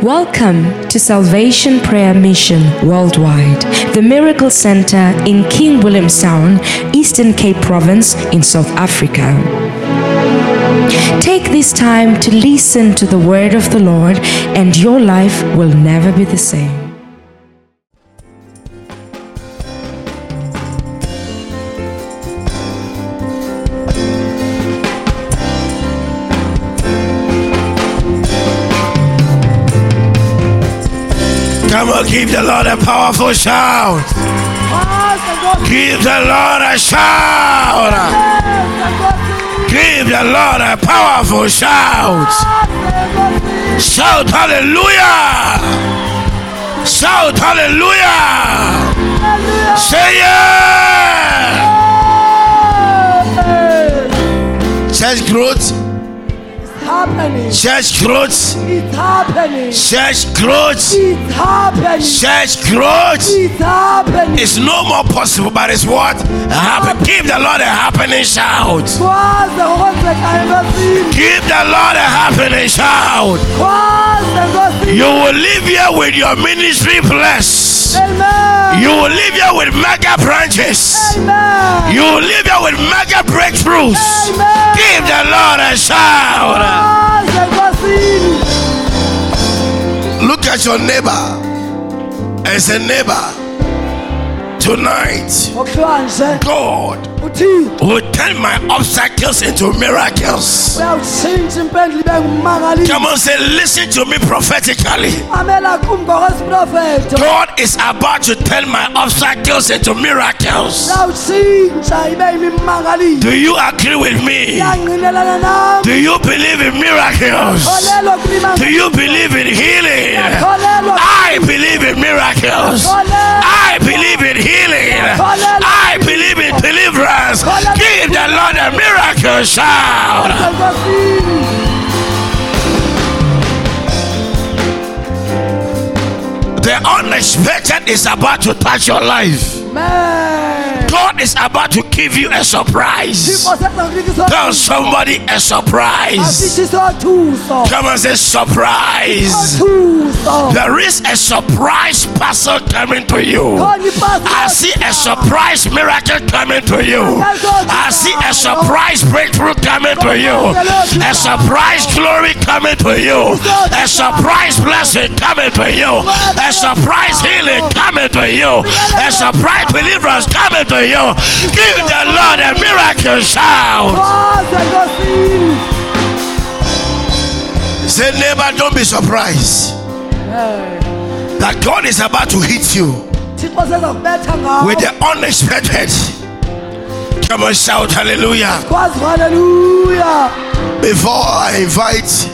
Welcome to Salvation Prayer Mission Worldwide, the Miracle Center in King William's Town, Eastern Cape Province in South Africa. Take this time to listen to the word of the Lord, and your life will never be the same. Give the Lord a powerful shout. Give the Lord a shout. Give the Lord a powerful shout. Shout hallelujah. Shout hallelujah. Say yeah. Church growth. Happening. Church growth. It's happening. Church growth. It's happening. Church growth. It's happening. It's no more possible, but it's what? Happen. Give the Lord a happening shout. Kwaze ngokwenzeka enkosini. Give the Lord a happening shout. You will live here with your ministry blessed. Amen. You will live here with mega branches. Amen. You will live here with mega breakthroughs. Amen. Give the Lord a shout. Look at your neighbor as a neighbor. Tonight, God will turn my obstacles into miracles. uyawutshintsha impendulo ibe ngummangaliso. Come on, say, listen to me prophetically. Amela kum ngokwesiprofeto. God is about to turn my obstacles into miracles. Uyawutshintsha ibe yimimangaliso. Do you agree with me? Do you believe in miracles? Do you believe in healing? I believe in miracles. I believe in healing. I believe in deliverance. Give the Lord a miracle shout. The unexpected is about to touch your life. Amen. God is about to give you a surprise. Thixo senza kunika Tell somebody a surprise. Come and say surprise. There is a surprise parcel coming to you. I see a surprise miracle coming to you. I see a surprise breakthrough coming to you. A surprise glory coming to you. A surprise blessing coming to you. A surprise healing coming to you. A surprise deliverance coming to you. Give the Lord a miracle shout. Say, neighbor, don't be surprised that God is about to hit you with the unexpected. Come on, shout hallelujah. Before I invite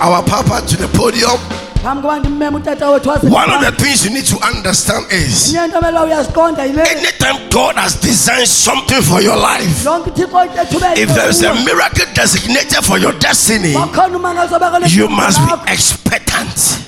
our Papa to the podium, Phambi koba ndimmeme utata wethu wase. one of the things you need to understand is Enye into emele uyaziqonda yile. anytime God has designed something for your life, Yonke Thixo ethubeke. if there is a miracle designated for your destiny, Wakhona umangaliso obekele you must be expectant.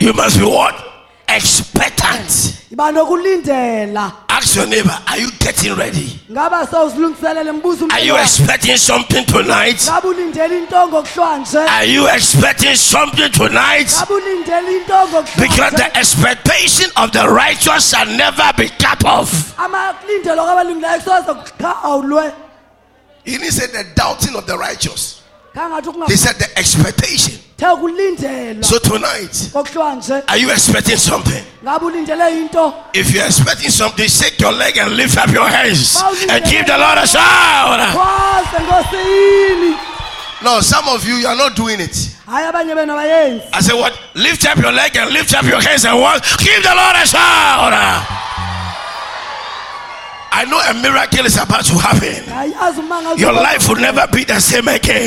You must be what? Expectant. banokulindela Ask your neighbor, are you getting ready? ngaba sowuzilungiselele mbuzo Are you expecting something tonight? ngabe ulindele into ngokuhlwanje Are you expecting something tonight? ngabe ulindele into Because the expectation of the righteous shall never be cut off. amalindelo kwabalungileyo kusoze kuqhawulwe He didn't say the doubting of the righteous. He said the expectation. So tonight, are you expecting something? ngabe ulindele into If you're expecting something, shake your leg and lift up your hands and give the Lord a shout. No, some of you, you are not doing it. hayi abanye benu abayenzi I said, what? Lift up your leg and lift up your hands and what? Give the Lord a shout. I know a miracle is about to happen. Your life will never be the same again.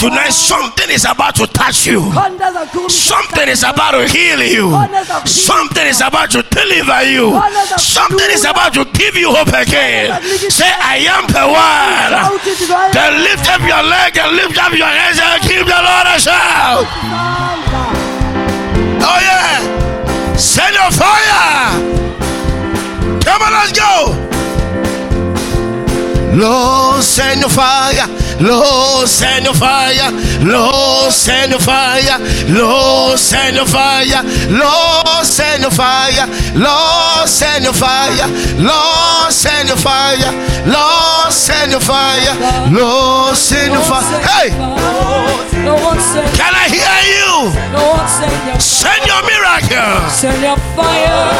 Tonight, something is about to touch you. Something is about to heal you. Something is about to deliver you. Something is about to give you hope again. Say, I am the one. Then lift up your leg and lift up your hands and give the Lord a shout. Oh, yeah. Send your fire. Come on, let's go. Lord, send your fire. Lord, send your fire. Lord, send your fire. Lord, send your fire. Lord, send your fire. Lord, send your fire. Lord, send your fire. Lord, send your fire. Lord, send your fire. Hey, can I hear you? Send your miracle. send your fire,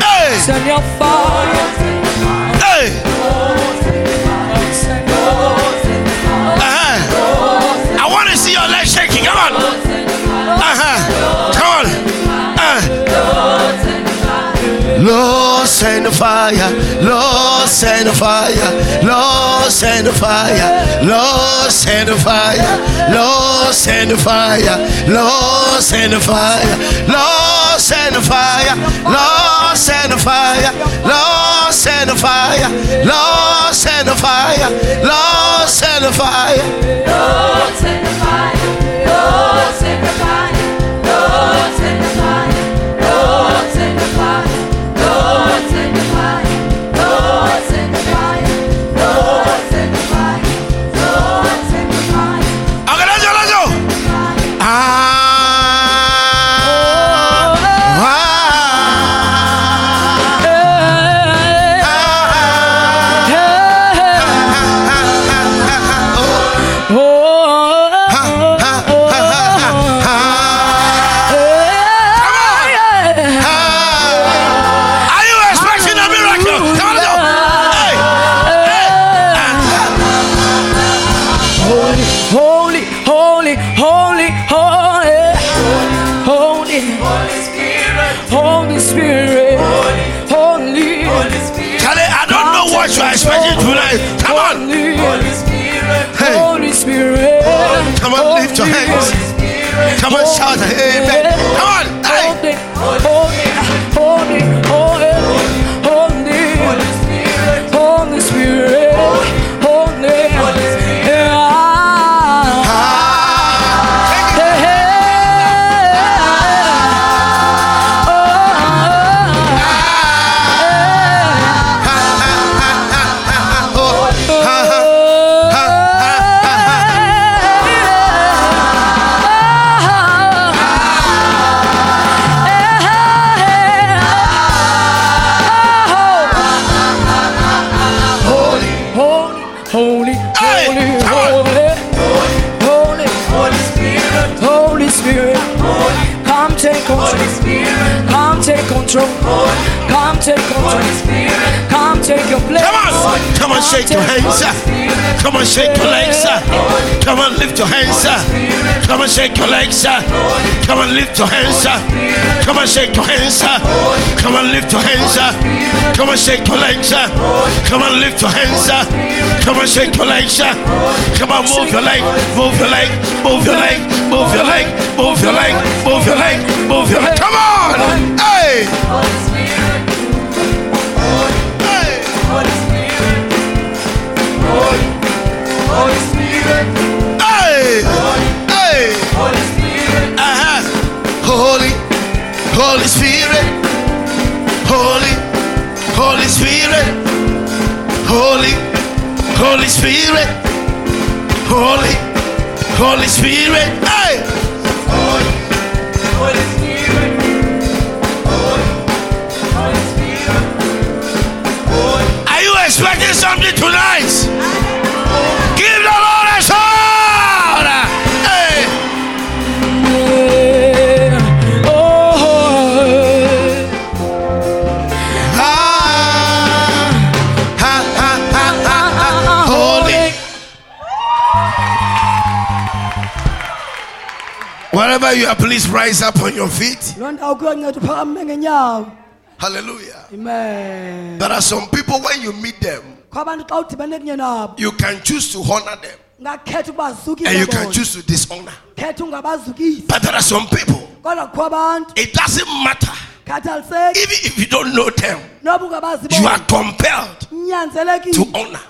Hey, send your fire. hey. Come on. Uh-huh. Come on. Uh. Lord, send fire. Lord, send fire. Lord, send fire. Lord, send fire. Lord, send fire. Lord, send fire. Lord, send fire. Lord, send fire. Lord, send fire. Lord, send fire. Lord, send the fire. Shake your hands. Come on, shake your legs. Come on, lift your hands. Come on, shake your legs. Come on, lift your hands. Come on, shake your hands. Come on, lift your hands. Come on, shake your legs. Come on, lift your hands. Come on, shake your legs. Come on, move your leg, move your leg, move your leg, move your leg, move your leg, move your leg, move your leg. Come on. Hey. Hey! Hey! Holy Spirit. Uh-huh. Holy, Holy Spirit, Holy, Holy Spirit, Holy, Holy Spirit, Holy, Holy Spirit. Hey! Are you expecting something tonight? Give the Lord a shout! Ah, ha, ha, ha, ha, ha. Holy. Wherever you are, please rise up on your feet. loo ndawo kuyonceda uphakamile ngeenyawo Hallelujah. amen There are some people when you meet them, kho abantu xa udibene kunye nabo you can choose to honor them ungakhetha and you can choose to dishonor. But there are some people, kodwa kukho abantu it doesn't matter. Even if you don't know them, you are compelled to honor.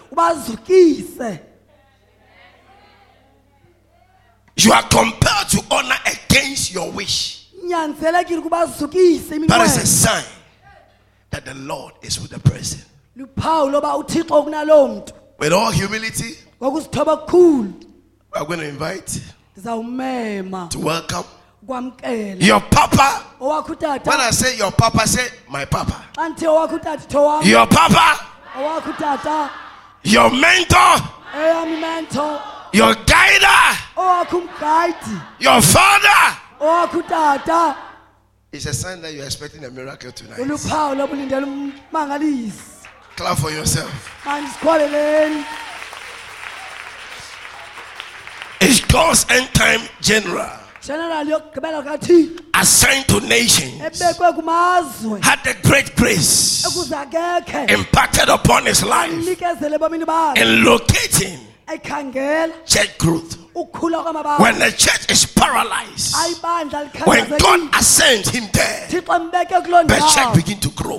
You are compelled to honor against your wish. That is a sign that the Lord is with the person. luphawu loba uthixo kunaloo mntu With all humility, ngokuzithoba okukhulu We are going to invite ndizawumema. to welcome kwamkela. your papa. owakho When I say your papa, say my papa. xa ndithe owakho utata itho wam Your papa, owakho utata your mentor, eyam your guider, owakho your father. owakho utata It's a sign that you're expecting a miracle tonight. uluphawu lobulindela ummangalisi. Clap for yourself. God's end time general general yokugqibela kathixo assigned to nations. Had the great grace impacted upon his life anikezele ebomini bakhe in locating church growth. When the church is paralyzed, when God ascends him there, the church begin to grow.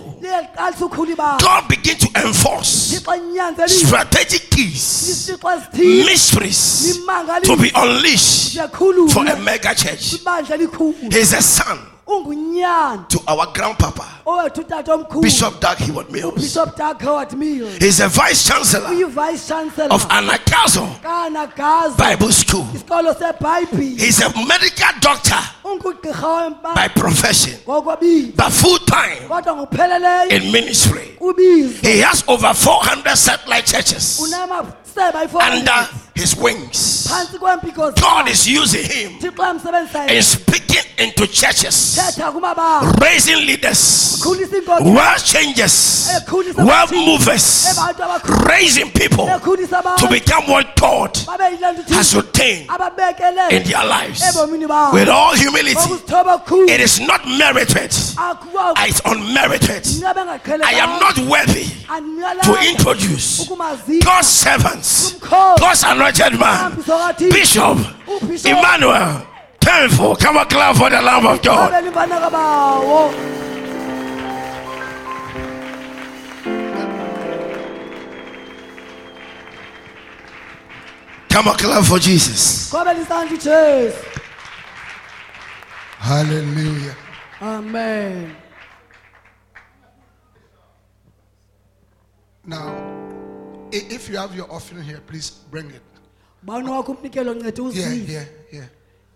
God begin to enforce strategic keys, mysteries to be unleashed for a mega church. He's a son to our grandpapa, Bishop Dag Heward-Mills. bishop dark howard mill He's a vice chancellor uyi-vice chancellor. of Anagkazo Bible School. He's a medical doctor by profession, but full time in ministry. He has over 400 satellite churches under ayi-4 his wings. God is using him and speaking into churches, raising leaders, world changers, world movers, raising people to become what God babe yile nto has ordained in their lives. With all humility, it is not merited, ah, it's unmerited. I am not worthy to introduce God's servants, God's anointed man, Bishop Emmanuel. Thankful. Come on, clap for the Lamb of God. bawo Come on, clap for Jesus. qobela isandla ujesu Hallelujah. amen Now, if you have your offering here, please bring it. Bani wakho umnikelo nceda Here, uzise here, here.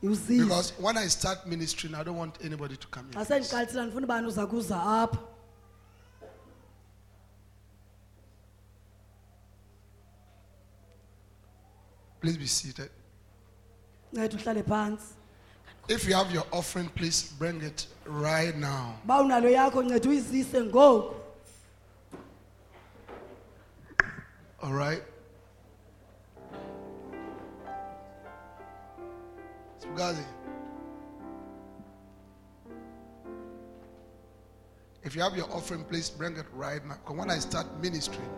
uzise Because when I start ministering, I don't want anybody to come here. sendiqalisela ndifuna ubani uza kuza apha Please be seated. nceda uhlale phantsi If you have your offering, please bring it right now. ba unalo yakho nceda uyizise ngoku All right? Spugazi. If you have your offering, please bring it right now. Because when I start ministering,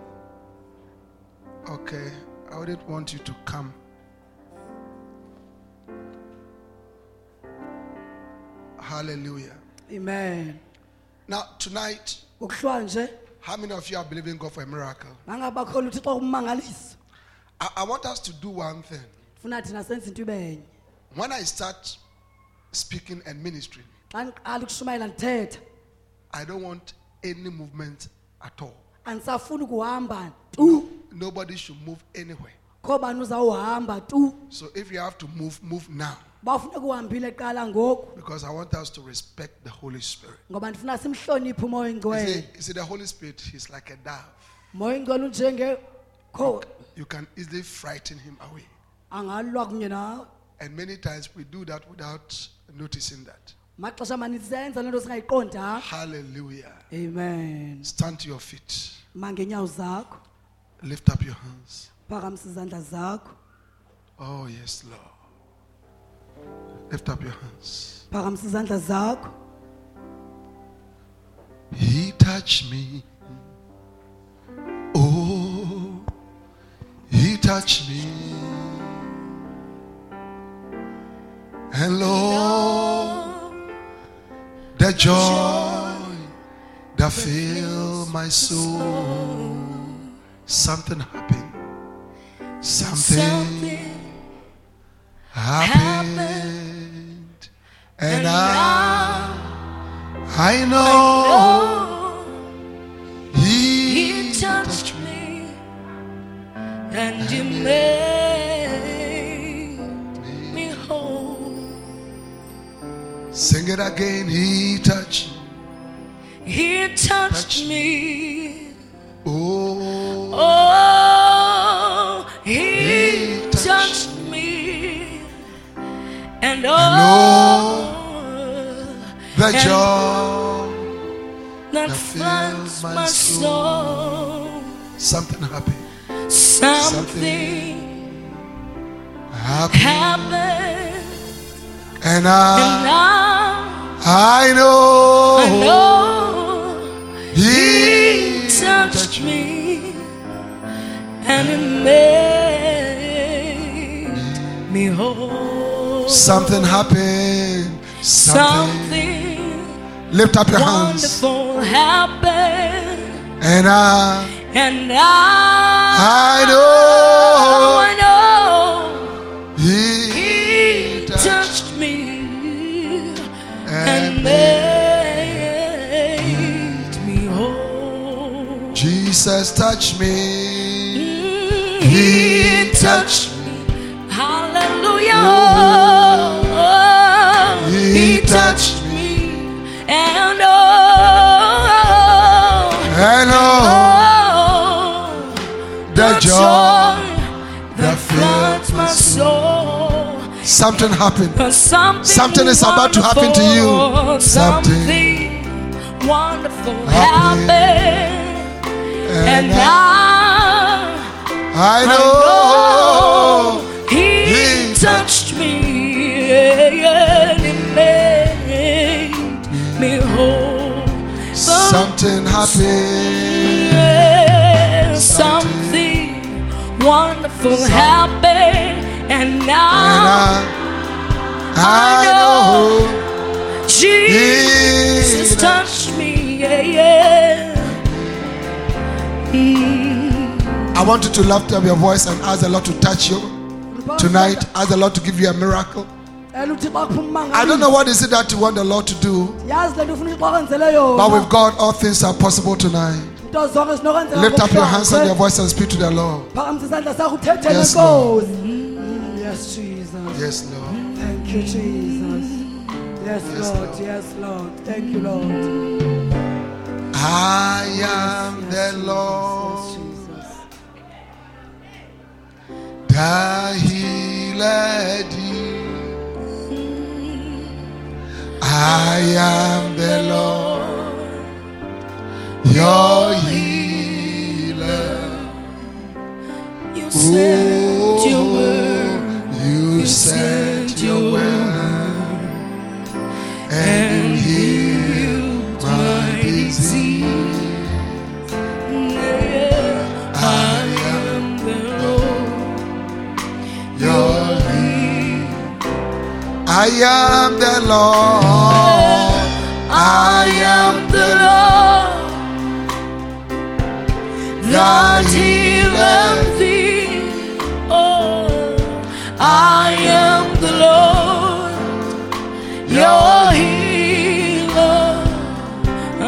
okay, I wouldn't want you to come. Hallelujah. amen Now, tonight, how many of you are believing God for a miracle? bangabakholwa uthixo kummangaliso I, I want us to do one thing. Funa thina senze into ibenye When I start speaking and ministering, xa ndiqala ukushumayela ndithetha I don't want any movement at all. andisafuni ukuhamba tu Nobody should move anywhere. kho bani uzawuhamba tu So if you have to move, move now. bawufuneka uhambile qala ngoku Because I want us to respect the Holy Spirit. ngoba ndifuna simhloniphe umoya You see, you see, the Holy Spirit, He's like a dove. moya oyingcwele unjenge You can easily frighten Him away. angalwa kunye nawe And many times we do that without noticing that. maxesha amaninzi senza nto singayiqondanga Hallelujah. amen Stand to your feet. zakho Lift up your hands. phakamisa izandla zakho Oh, yes, Lord. Lift up your hands. phakamisa izandla zakho He touched me. Oh, he touched me. And Lord, the joy that filled my soul. Something happened. Something, happened. And I, I know he, He touched me and you made Sing it again. He touched. He touched me. Oh, Oh, he He touched touched me. And oh, the joy. that that fills my my soul. Something happened. Something Happened. happened. And And I, I know, I know He He touched me and it made me whole. Something happened. Something. Something Lift up your hands. happened, And I, and I, I know I know made me whole. Jesus touched me. He touched me. Hallelujah. He He touched touched me. And oh, And oh, oh, the joy that floods my soul. Something happened. Something, Something is about to happen to you. Something Something wonderful happened. happened. And And I, I, know know He He touched me and He made me whole. something happened. Yeah, Something wonderful happened, and And now I, I know Jesus He touched me. Yeah, yeah. I want you to lift up your voice and ask the Lord to touch you tonight. Ask the Lord to give you a miracle. Ela uthixo akuphuma I don't know what is it that you want the Lord to do, yazi le nto ufuna uthixo akwenzele but with God, all things are possible tonight. nto zonke zinokwenzeka Lift up your hands and your voice and speak to the Lord. phakamisa isandla sakho uthethele Yes, Mm, yes jesus. Yes, Lord. thank you jesus. Yes Yes, lord. Lord. yes lord. Thank you lord. I am the Lord yes jesus. Healed. I am the Lord, your healer. You sent your word you sent your word and healed my disease. I am the Lord. your healer. I am the Lord. I am the Lord that healeth I am the Lord, your healer.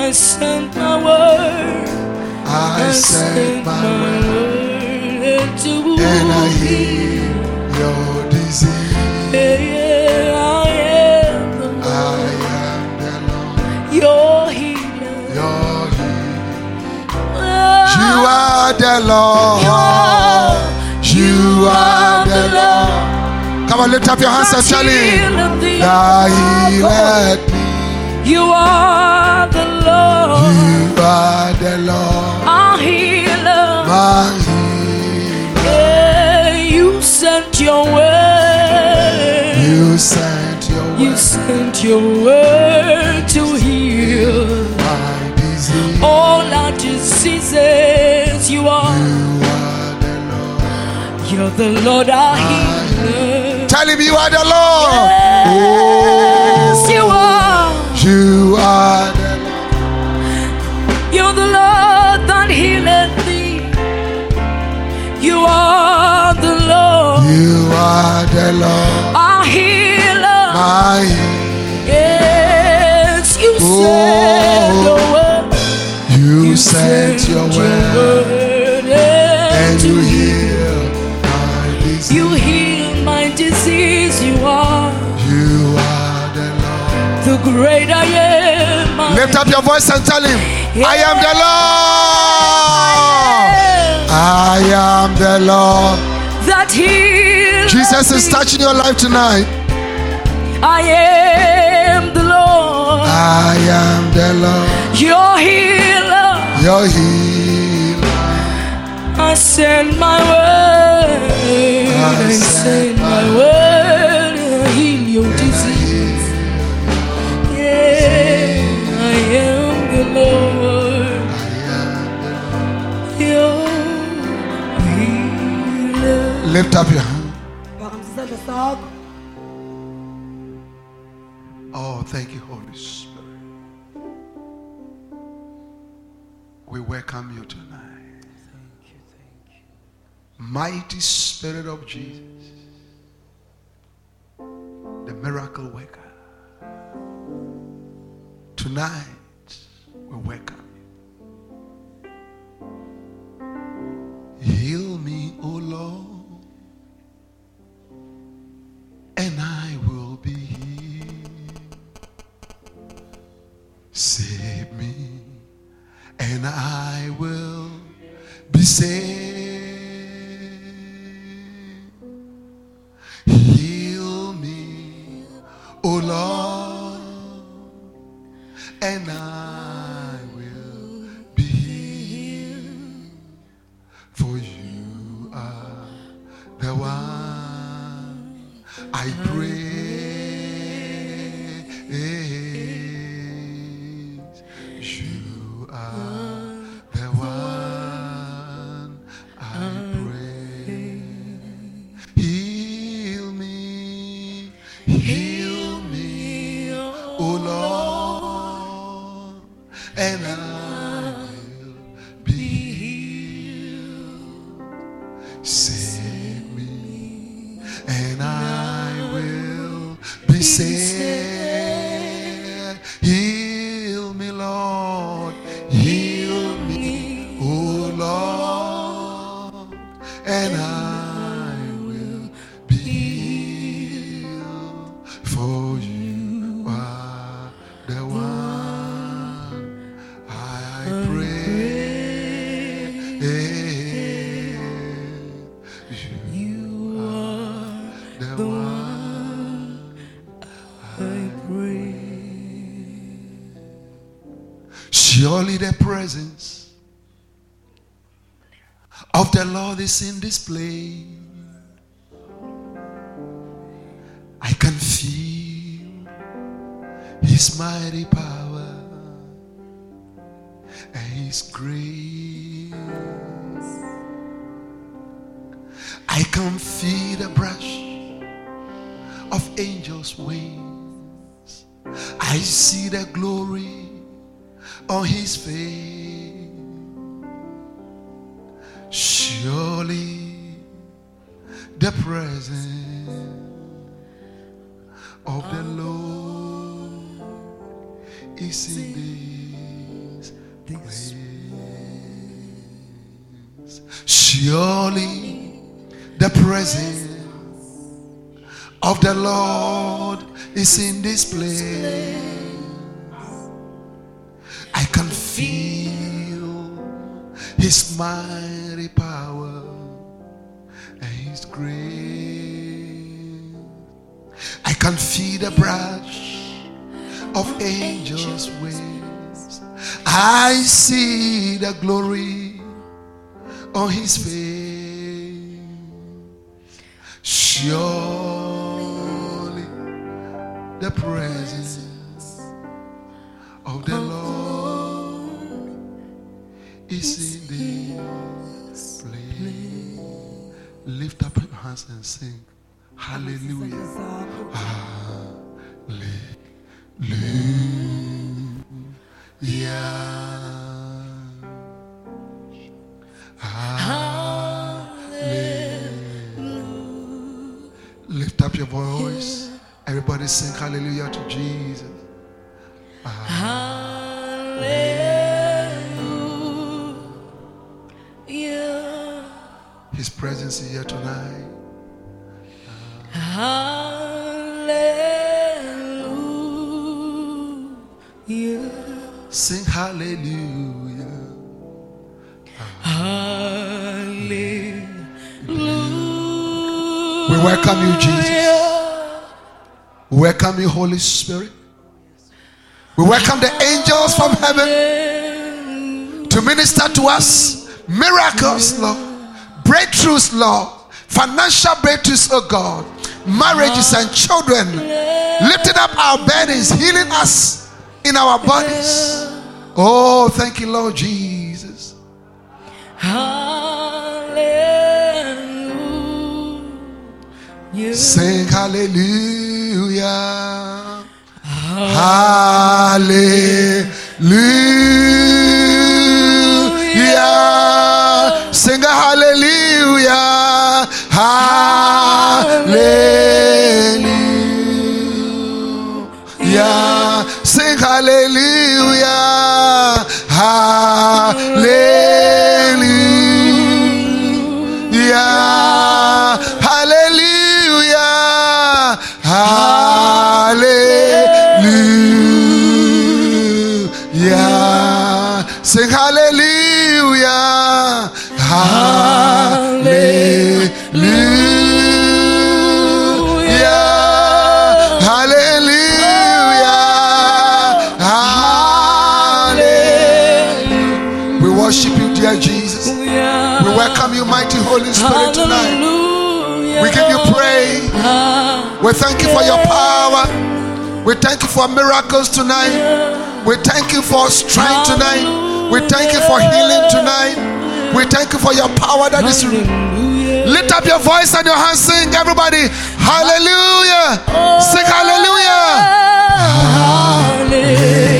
I sent my word. I sent my word to and I heal your disease. Yeah, yeah, I am the Lord, I am the Lord, your healer. your healer. Ah, You are the Lord. You are the Lord. Come on, lift up your hands and tell him. Thy healed me. You are the Lord, You are the Lord. our healer. My healer. Yeah, you sent your word. You sent your word. You sent your word to heal My disease. all our diseases. You are, You are the Lord. you're the Lord, our healer. Tell him you are the Lord. Yes, you are. You are the Lord. You're the Lord that healeth thee. You are the Lord, You are the Lord. our healer. My healer. Yes, you sent oh, your word. You sent your word. Great I am. Lift up your voice and tell him, I am the Lord. I am the Lord. That heals. Jesus is touching your life tonight. I am the Lord. I am the Lord. Your healer. Your healer. I send my word. I send my word. Lord. Lift up your hand. Oh, thank you, Holy Spirit. We welcome you tonight. Thank you, thank you. Mighty Spirit of Jesus, the miracle worker. Tonight, we welcome you. Heal me, O Lord, and I will be healed. Save me, and I will be saved. Surely the presence of the Lord is in this place. You, Holy Spirit. We welcome the angels from heaven to minister to us miracles, Lord, breakthroughs, Lord, financial breakthroughs, oh God, marriages and children, lifting up our burdens, healing us in our bodies. Oh, thank you, Lord Jesus. Sing hallelujah. Hallelujah. Sing a hallelujah. Hallelujah. Sing hallelujah. Hallelujah. We thank you for miracles tonight. We thank you for strength tonight. We thank you for healing tonight. We thank you for your power that is Lift up your voice and your hands, sing everybody. Hallelujah. Sing hallelujah. Hallelujah.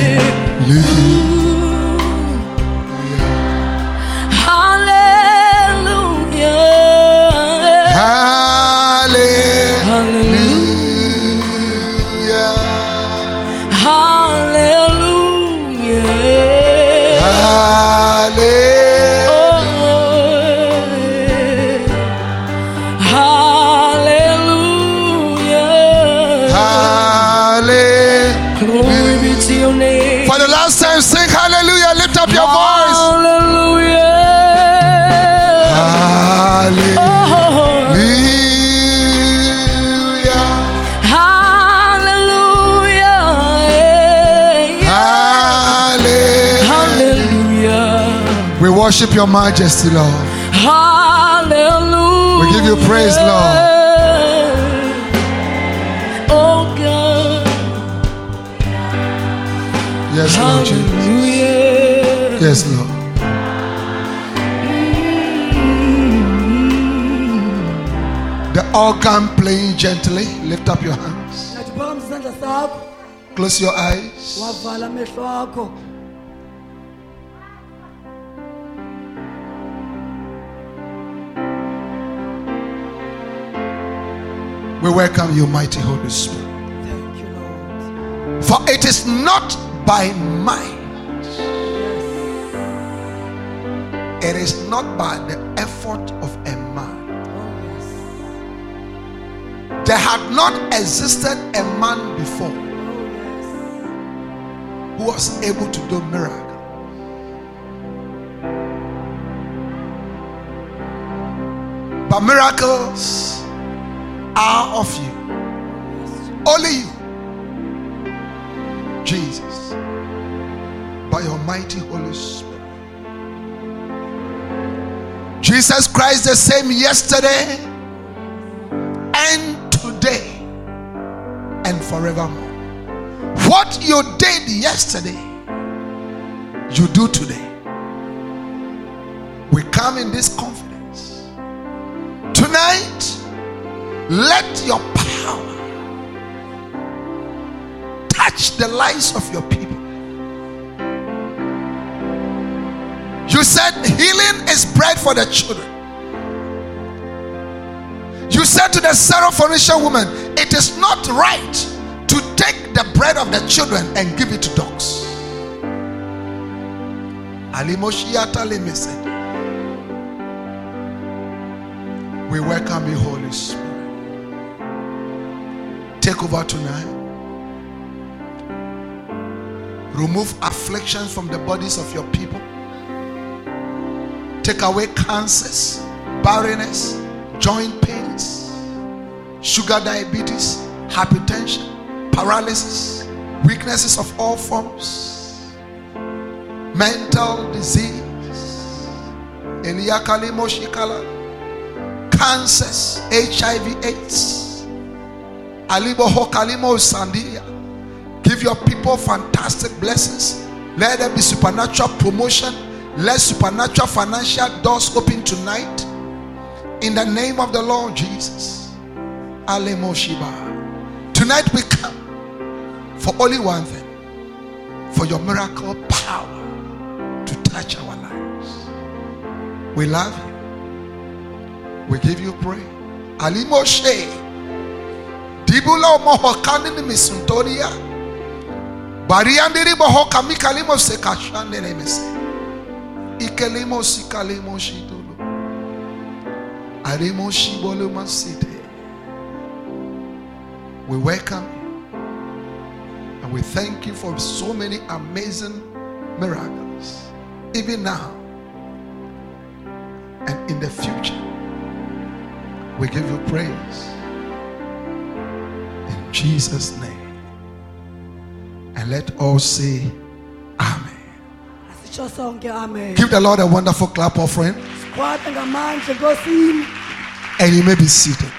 Worship your majesty, Lord. Hallelujah. We give you praise, Lord. Oh God. Yes, Lord Jesus. Yes, Lord. The organ playing gently. Lift up your hands. Najiphakama isandla sakho Close your eyes. We welcome you, mighty Holy Spirit. thank you lord For it is not by might, it is not by the effort of a man. oh yes There had not existed a man before oh yes who was able to do miracles. But miracles are of you. Only you. Jesus. By your mighty Holy Spirit. Jesus Christ the same yesterday and today and forevermore. What you did yesterday, you do today. We come in this confidence. Tonight, let your power touch the lives of your people. You said healing is bread for the children. You said to the Syrophoenician woman, It is not right to take the bread of the children and give it to dogs. We welcome you, Holy Spirit. Take over tonight. Remove afflictions from the bodies of your people. Take away cancers, barrenness, joint pains, sugar diabetes, hypertension, paralysis, weaknesses of all forms, mental disease, cancers, HIV, AIDS, Sandia. Give your people fantastic blessings. Let there be supernatural promotion. Let supernatural financial doors open tonight. In the name of the Lord Jesus. Alemo Shiba. Tonight we come for only one thing for your miracle power to touch our lives. We love you. We give you praise. Alimo She. Dibula Mohokani Misuntoria. Bariandiri boho kamikalimo sekashande nemese. Ikelimo sikalimo shidolo. Arimo shibolo masite. We welcome. And we thank you for so many amazing miracles. Even now. And in the future. We give you praise. In Jesus' name. And let all say, Amen. asitsho sonke amen Give the Lord a wonderful clap offering. sikhwape ngamandla enkosini And you may be seated.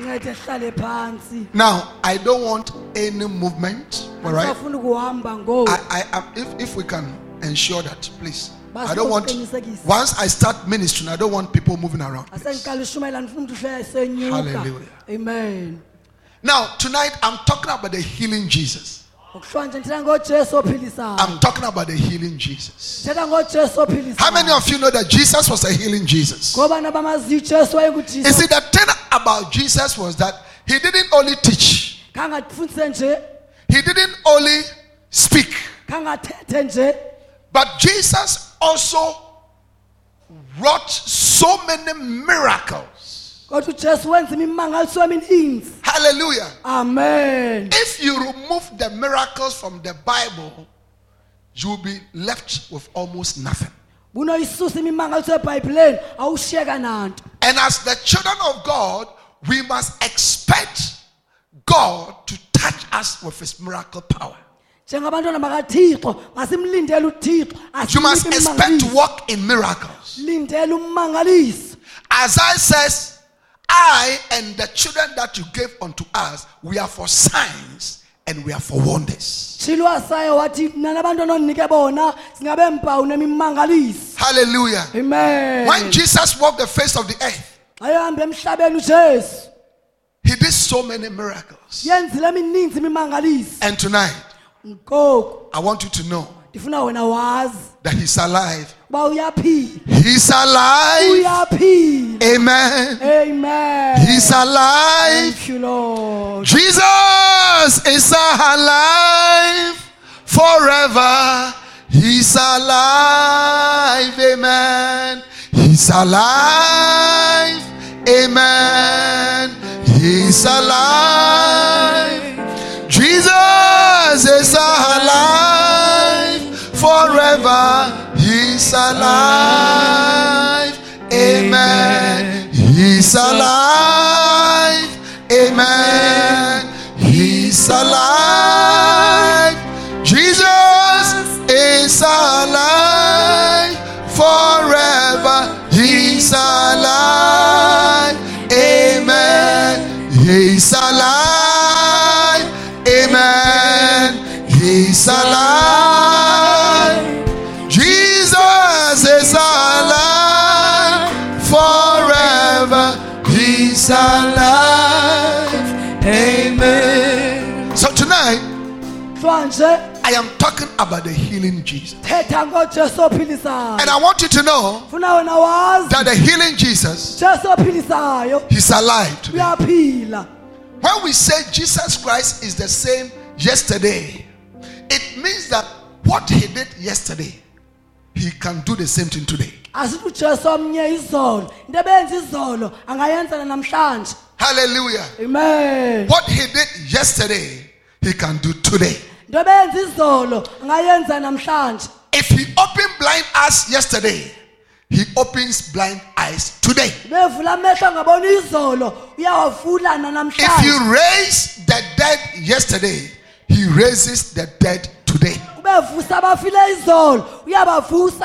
ncede hlale phansi Now, I don't want any movement. All right. safuna ukuhamba ngoku I, I, I if, if we can ensure that, please. I don't want. Once I start ministering, I don't want people moving around. please. asendiqala ushumayela ndifuna umntu uhlale senyuka Hallelujah. amen Now, tonight I'm talking about the healing Jesus. ngokuhlwa nje ndithetha ngojesu ophilisayo I'm talking about the healing Jesus. How many of you know that Jesus was a healing Jesus? ngoba nabamaziyo ujesu You see, the thing about Jesus was that he didn't only teach, he didn't only speak, but Jesus also wrought so many miracles. Kodwa ujesu wenza imimangaliso emininzi Hallelujah. amen If you remove the miracles from the Bible, you will be left with almost nothing. bunoyisusa imimangaliso ebhayibhileni awushiyeka nanto And as the children of God, we must expect God to touch us with his miracle power. njengabantwana bakathixo masimlindele uthixo You must expect to walk in miracles. ummangaliso Isaiah says, I and the children that you gave unto us, we are for signs and we are for wonders. tshilo asayo wathi mna nabantwana ondinike bona singabe mpawu nemimangaliso Hallelujah. amen When Jesus walked the face of the earth, xa ehamba emhlabeni ujesu he did so many miracles. yenzile emininzi imimangaliso And tonight, I want you to know ndifuna wena wazi that he's alive. He's alive. Amen. amen He's alive. thank you lord Jesus is alive forever. He's alive. Amen. He's alive. Amen. He's alive. Alive. Amen. He's alive. Amen. He's alive. Jesus is alive forever. He's alive. Amen. He's alive. Amen. He's alive. I am talking about the healing Jesus. thetha ngojesu ophilisayo And I want you to know funa wena wazi that the healing Jesus He's alive today. When we say Jesus Christ is the same yesterday, it means that what he did yesterday, he can do the same thing today. asithi ujesu omnye izolo into ebenza izolo angayenza namhlanje Hallelujah. amen What he did yesterday, he can do today. Into ebeyenza izolo angayenza namhlanje If he opened blind eyes yesterday, he opens blind eyes today. bevula amehlo angabona izolo uyawavula If nanamhlanje he raised the dead yesterday, he raises the dead today. ubevusa abafile izolo uyabavusa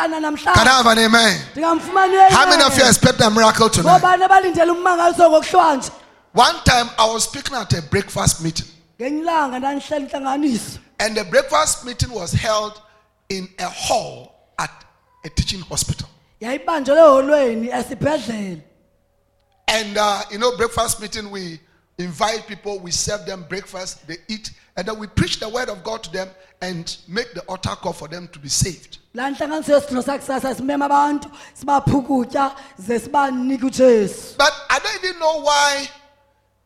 Can I have an amen? ndingamfumani How many of you expect a miracle tonight? ngobani abalindele ummangaliso ngokuhlwanje One time I was speaking at a breakfast meeting, ngenye ilanga ndandihlela intlanganiso and the breakfast meeting was held in a hall at a teaching hospital. yayibanjelwe eholweni esibhedlele And uh, you know, breakfast meeting, we invite people, we serve them breakfast, they eat, and then we preach the word of God to them and make the altar call for them to be saved. laa ntlanganiso yesidlo sakusasa simema abantu sibapha ukutya ze sibanike ujesu But I don't even know why,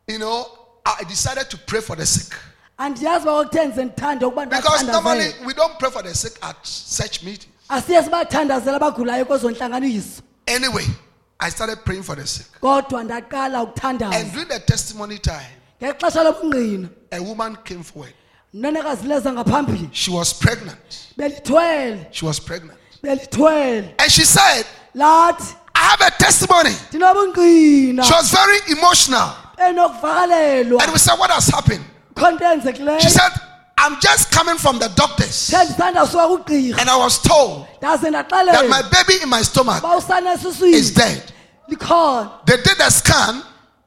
you know, I decided to pray for the sick. Andiyazi uba kwakutheni ze ndithande ukuba Because normally we don't pray for the sick at such meetings. asiye sibathandazela abagulayo kwezo ntlanganiso Anyway, I started praying for the sick. kodwa ndaqala And ukuthandaza during the testimony time, ngexesha lobungqina a woman came forward. nonekazi leza ngaphambili She was pregnant. belithwele She was pregnant. belithwele And she said, lathi I have a testimony. ndinobungqina She was very emotional. enokuvakalelwa And we said, What has happened? Kho nto enzekileyo She said, I'm just coming from the doctors. the ndisanda suka kugqirha. And I was told that my baby in my stomach is dead. They did a scan.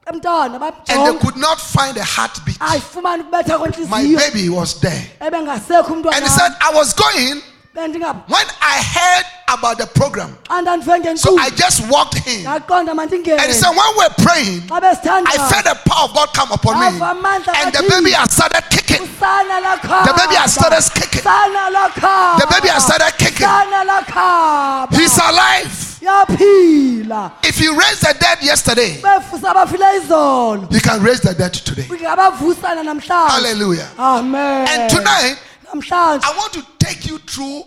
And they could not find a heartbeat. My baby was dead. And he said, I was going when I heard about the program. So I just walked in. And he said, When we're praying, I felt the power of God come upon me. And the baby has started kicking. The baby has started kicking. The baby has started kicking. He's alive. If you raised the dead yesterday, bevusa abafile izolo you can raise the dead today. Hallelujah. amen And tonight, I want to take you through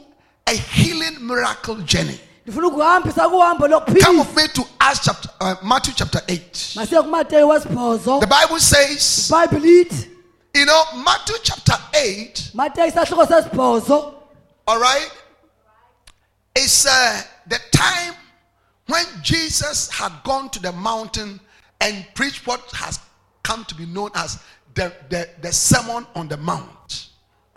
a healing miracle journey. ndifuna ukuhambisa kuhambo Come with me to Acts chapter, uh, Matthew chapter 8. masiye kumateyu wesibhozo The Bible says, you know, Matthew chapter 8, mateyu isahluko sesibhozo all right, is uh, the time when Jesus had gone to the mountain and preached what has come to be known as the, the, the Sermon on the Mount.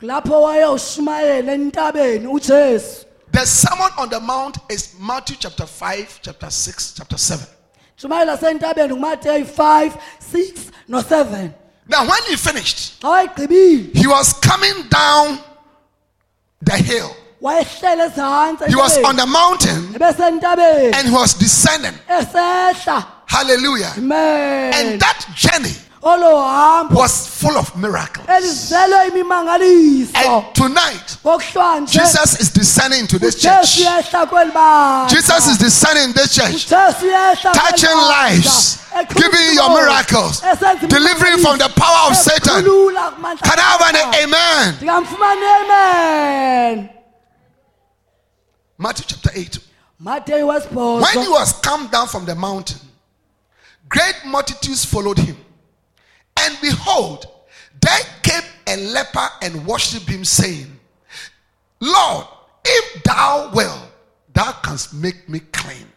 Lapho wayewushumayela entabeni ujesu The Sermon on the Mount is Matthew chapter 5, chapter 6, chapter 7. shumayela sentabeni ngumateyu 5 6 no-7 Now, when he finished, he was coming down the hill. He was on the mountain and he was descending. Hallelujah. amen And that journey was full of miracles. And tonight, Jesus is descending into this church. uyehla kweli bandla Jesus is descending in this church, ujesu uyehla kweli touching lives, giving your miracles, delivering from the power of Satan. Can I have an amen? Matthew chapter 8. mateyu When he was come down from the mountain, great multitudes followed him. And behold, there came a leper and worshipped him, saying, Lord, if thou will, thou canst make me clean.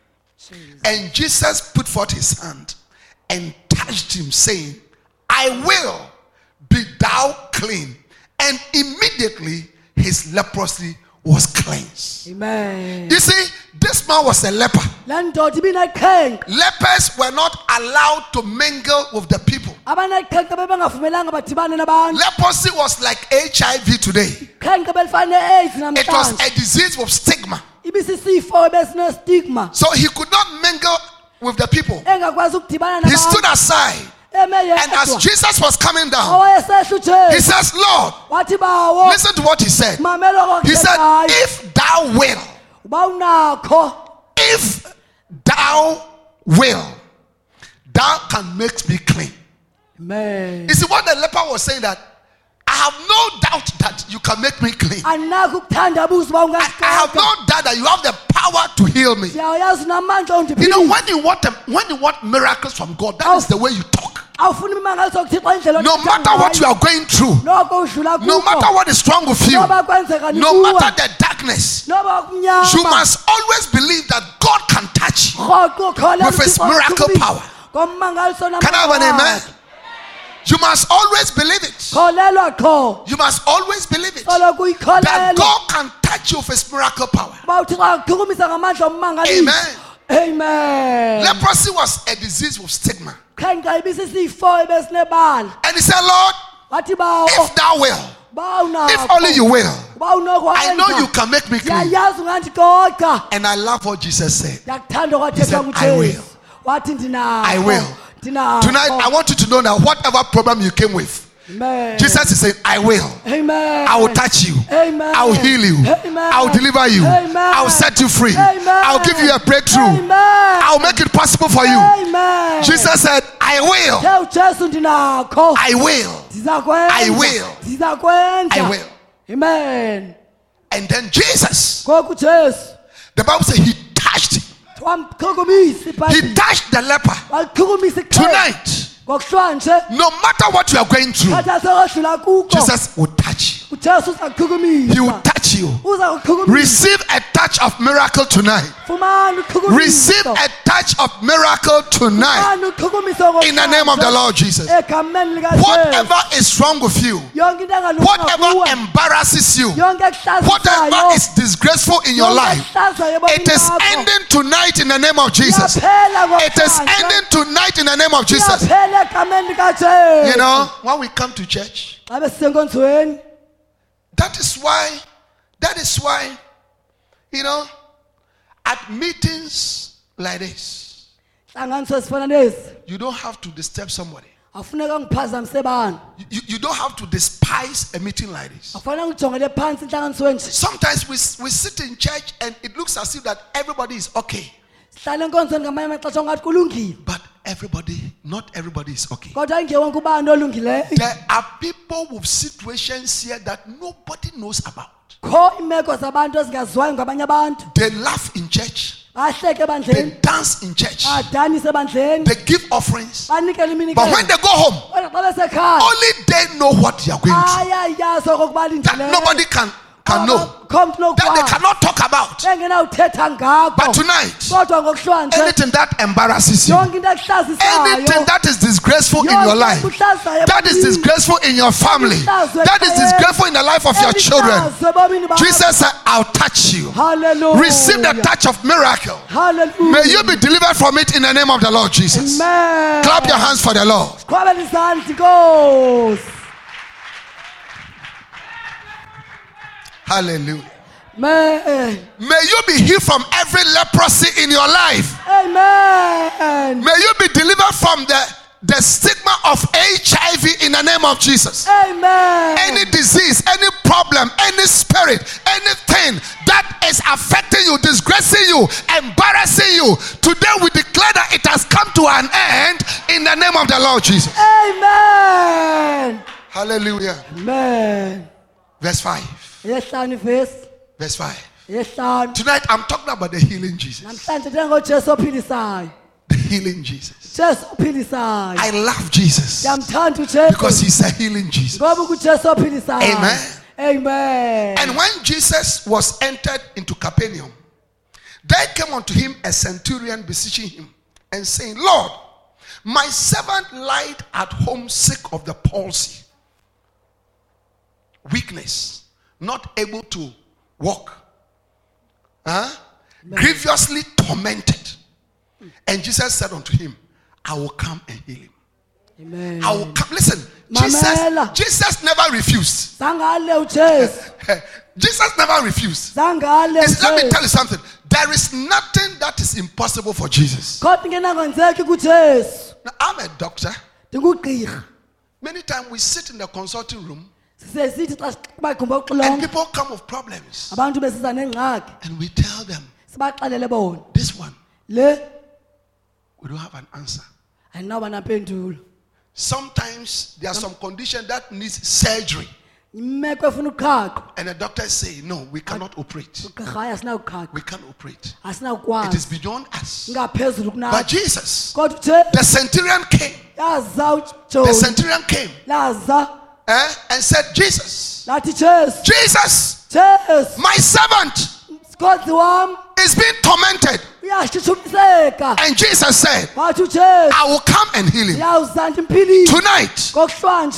And Jesus put forth his hand and touched him, saying, I will be thou clean. And immediately his leprosy was cleansed. amen You see, this man was a leper. le ndoda ibineqhenqa Lepers were not allowed to mingle with the people. abaneqhenqa bebengavumelanga badibane nabantu Leprosy was like HIV today. qhenqa belifana ne-aids It was a disease with stigma. So he could not mingle with the people. He stood aside. And as Jesus was coming down, he says, Lord, listen to what he said. He said, If thou will, if thou will, thou can make me clean. amen You see what the leper was saying that I have no doubt that you can make me clean. andinakho ukuthandabuza uba I, I have no doubt that you have the power to heal me. You know, when you want them, when you want miracles from God, that is the way you talk. Awufuna imimangaliso kuthixo indlela no matter what you are going through, no matter what is wrong with you, no matter the darkness, you must always believe that God can touch you. With his miracle power. Can I have an amen? You must always believe it. You must always believe it. That God can touch you with his miracle power. uba uthixo akuchukumisa ngamandla omangaliso Amen. Amen Leprosy was a disease with stigma. qhenqa ibisisifo ebesinebala And he said, Lord, if thou will, if only you will, I know you can make me clean. ndiyayazi ungathi coca And I love what Jesus said. He said, "I will. ngujesu wathi ndinako I will. Tonight, I want you to know that whatever problem you came with, Amen. Jesus is saying, I will. Amen. I will touch you. Amen. I will heal you. Amen. I will deliver you. Amen. I will set you free. Amen. I will give you a breakthrough. Amen. I will make it possible for you. Amen. Jesus said, I will. Tell ujesu ndinakho I will. I will. I will. amen And then Jesus, the Bible says he touched. He touched the leper. Tonight, no matter what you are going through, thatha sekodlula kuko Jesus will touch you. He will touch you. Receive a touch of miracle tonight. Receive a touch of miracle tonight. In the name of the Lord Jesus. Whatever is wrong with you, yonke into engalunganga whatever embarrasses you, whatever is disgraceful in your life, it is ending tonight in the name of Jesus. It is ending tonight in the name of Jesus. Iyaphela egameni likajesu You know, when we come to church, that is why, that is why, you know, at meetings like this, hlanganiso ezifana nezi you don't have to disturb somebody. afuneka ngiphazamise bani You, you don't have to despise a meeting like this. afanele ngijongele phansi intlanganiso enje. Sometimes we, we sit in church and it looks as if that everybody is okay. sihlala enkonzweni ngamanye amaxesha ungathi kulungile. But everybody, not everybody is okay. kodwa inge wonke ubani olungileyo There are people with situations here that nobody knows about. kho iimeko zabantu ezingaziwayo ngabanye abantu They laugh in church, they dance in church, they give offerings. But when they go home, kodwa xa besekhaya only they know what they are going through. That nobody can, can know. That they cannot talk about. But tonight, anything that embarrasses you, yonke into ekuhlazisayo anything that is disgraceful in your life, that is disgraceful in your family, that is disgraceful in the life of your children, Jesus said, I'll touch you. Hallelujah. Receive the touch of miracle. Hallelujah. May you be delivered from it in the name of the Lord Jesus. Amen. Clap your hands for the Lord. Hallelujah. Amen. May you be healed from every leprosy in your life. Amen. May you be delivered from the, the stigma of HIV in the name of Jesus. Amen. Any disease, any problem, any spirit, anything that is affecting you, disgracing you, embarrassing you, today we declare that it has come to an end in the name of the Lord Jesus. Amen. Hallelujah. Amen. Verse 5. Yehlanu ivesi. Verse 5. Yehlanu. Tonight I'm talking about the healing Jesus. Namhlanje njengoJesu ophilisayo. The healing Jesus. I love Jesus because he's a healing Jesus. ngoba kuJesu ophilisayo. Amen. Amen. And when Jesus was entered into Capernaum, there came unto him a centurion beseeching him and saying, Lord, my servant lied at home sick of the palsy, weakness, not able to walk, huh? grievously tormented. And Jesus said unto him, I will come and heal him. Amen. I will come. Listen, Jesus, Jesus never refused. Jesus never refused. Let me tell you something. There is nothing that is impossible for Jesus. Kodwa ingenakwenzeki kuJesu. Now, I'm a doctor. Many times we sit in the consulting room Sisithi xa bagqumba and uxilongo people come with problems abantu besiza nengxaki and we tell them, sibaxelele bona this one, le we don't have an answer. ayinawuba nampendulo. Sometimes there are some condition that needs surgery. imeko efuna uqhaqho And the doctors say, no, we cannot operate. ugqirha hayi asinawuqhaqha We can't operate. It is asinawukwazi beyond us. But kunathi Jesus, kodwa uthe the centurion came. The centurion came laza eh, and said, Jesus, Jesus, my servant is being tormented. And Jesus said, I will come and heal him. Tonight,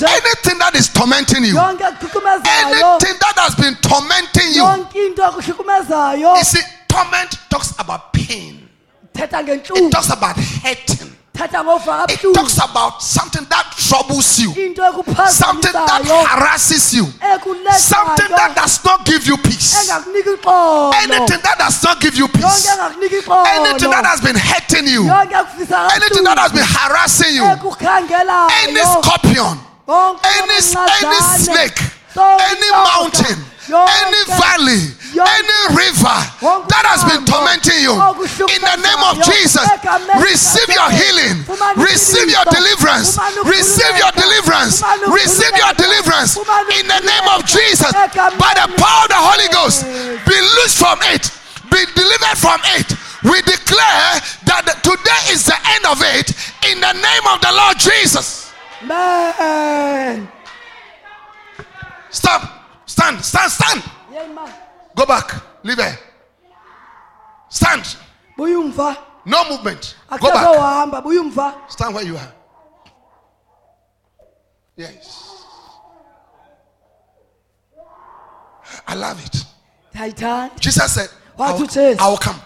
anything that is tormenting you, anything that has been tormenting you, you see, torment talks about pain, it talks about hurting, it talks about something that troubles you, something that harasses you, something that does not give you peace, anything that does not give you peace, anything that has been hurting you, anything that has been harassing you, any scorpion, any, any snake, any mountain, any valley, any river that has been tormenting you, in the name of Jesus, receive your healing, receive your deliverance, receive your deliverance, receive your deliverance in the name of Jesus. By the power of the Holy Ghost, be loosed from it, be delivered from it. We declare that today is the end of it in the name of the Lord Jesus. Amen. Stop, stand, stand, stand. Go back. Leave her. Stand. No movement. Go back. uhamba buya umva Stand where you are. Yes. I love it. Jesus said, I will. I will come.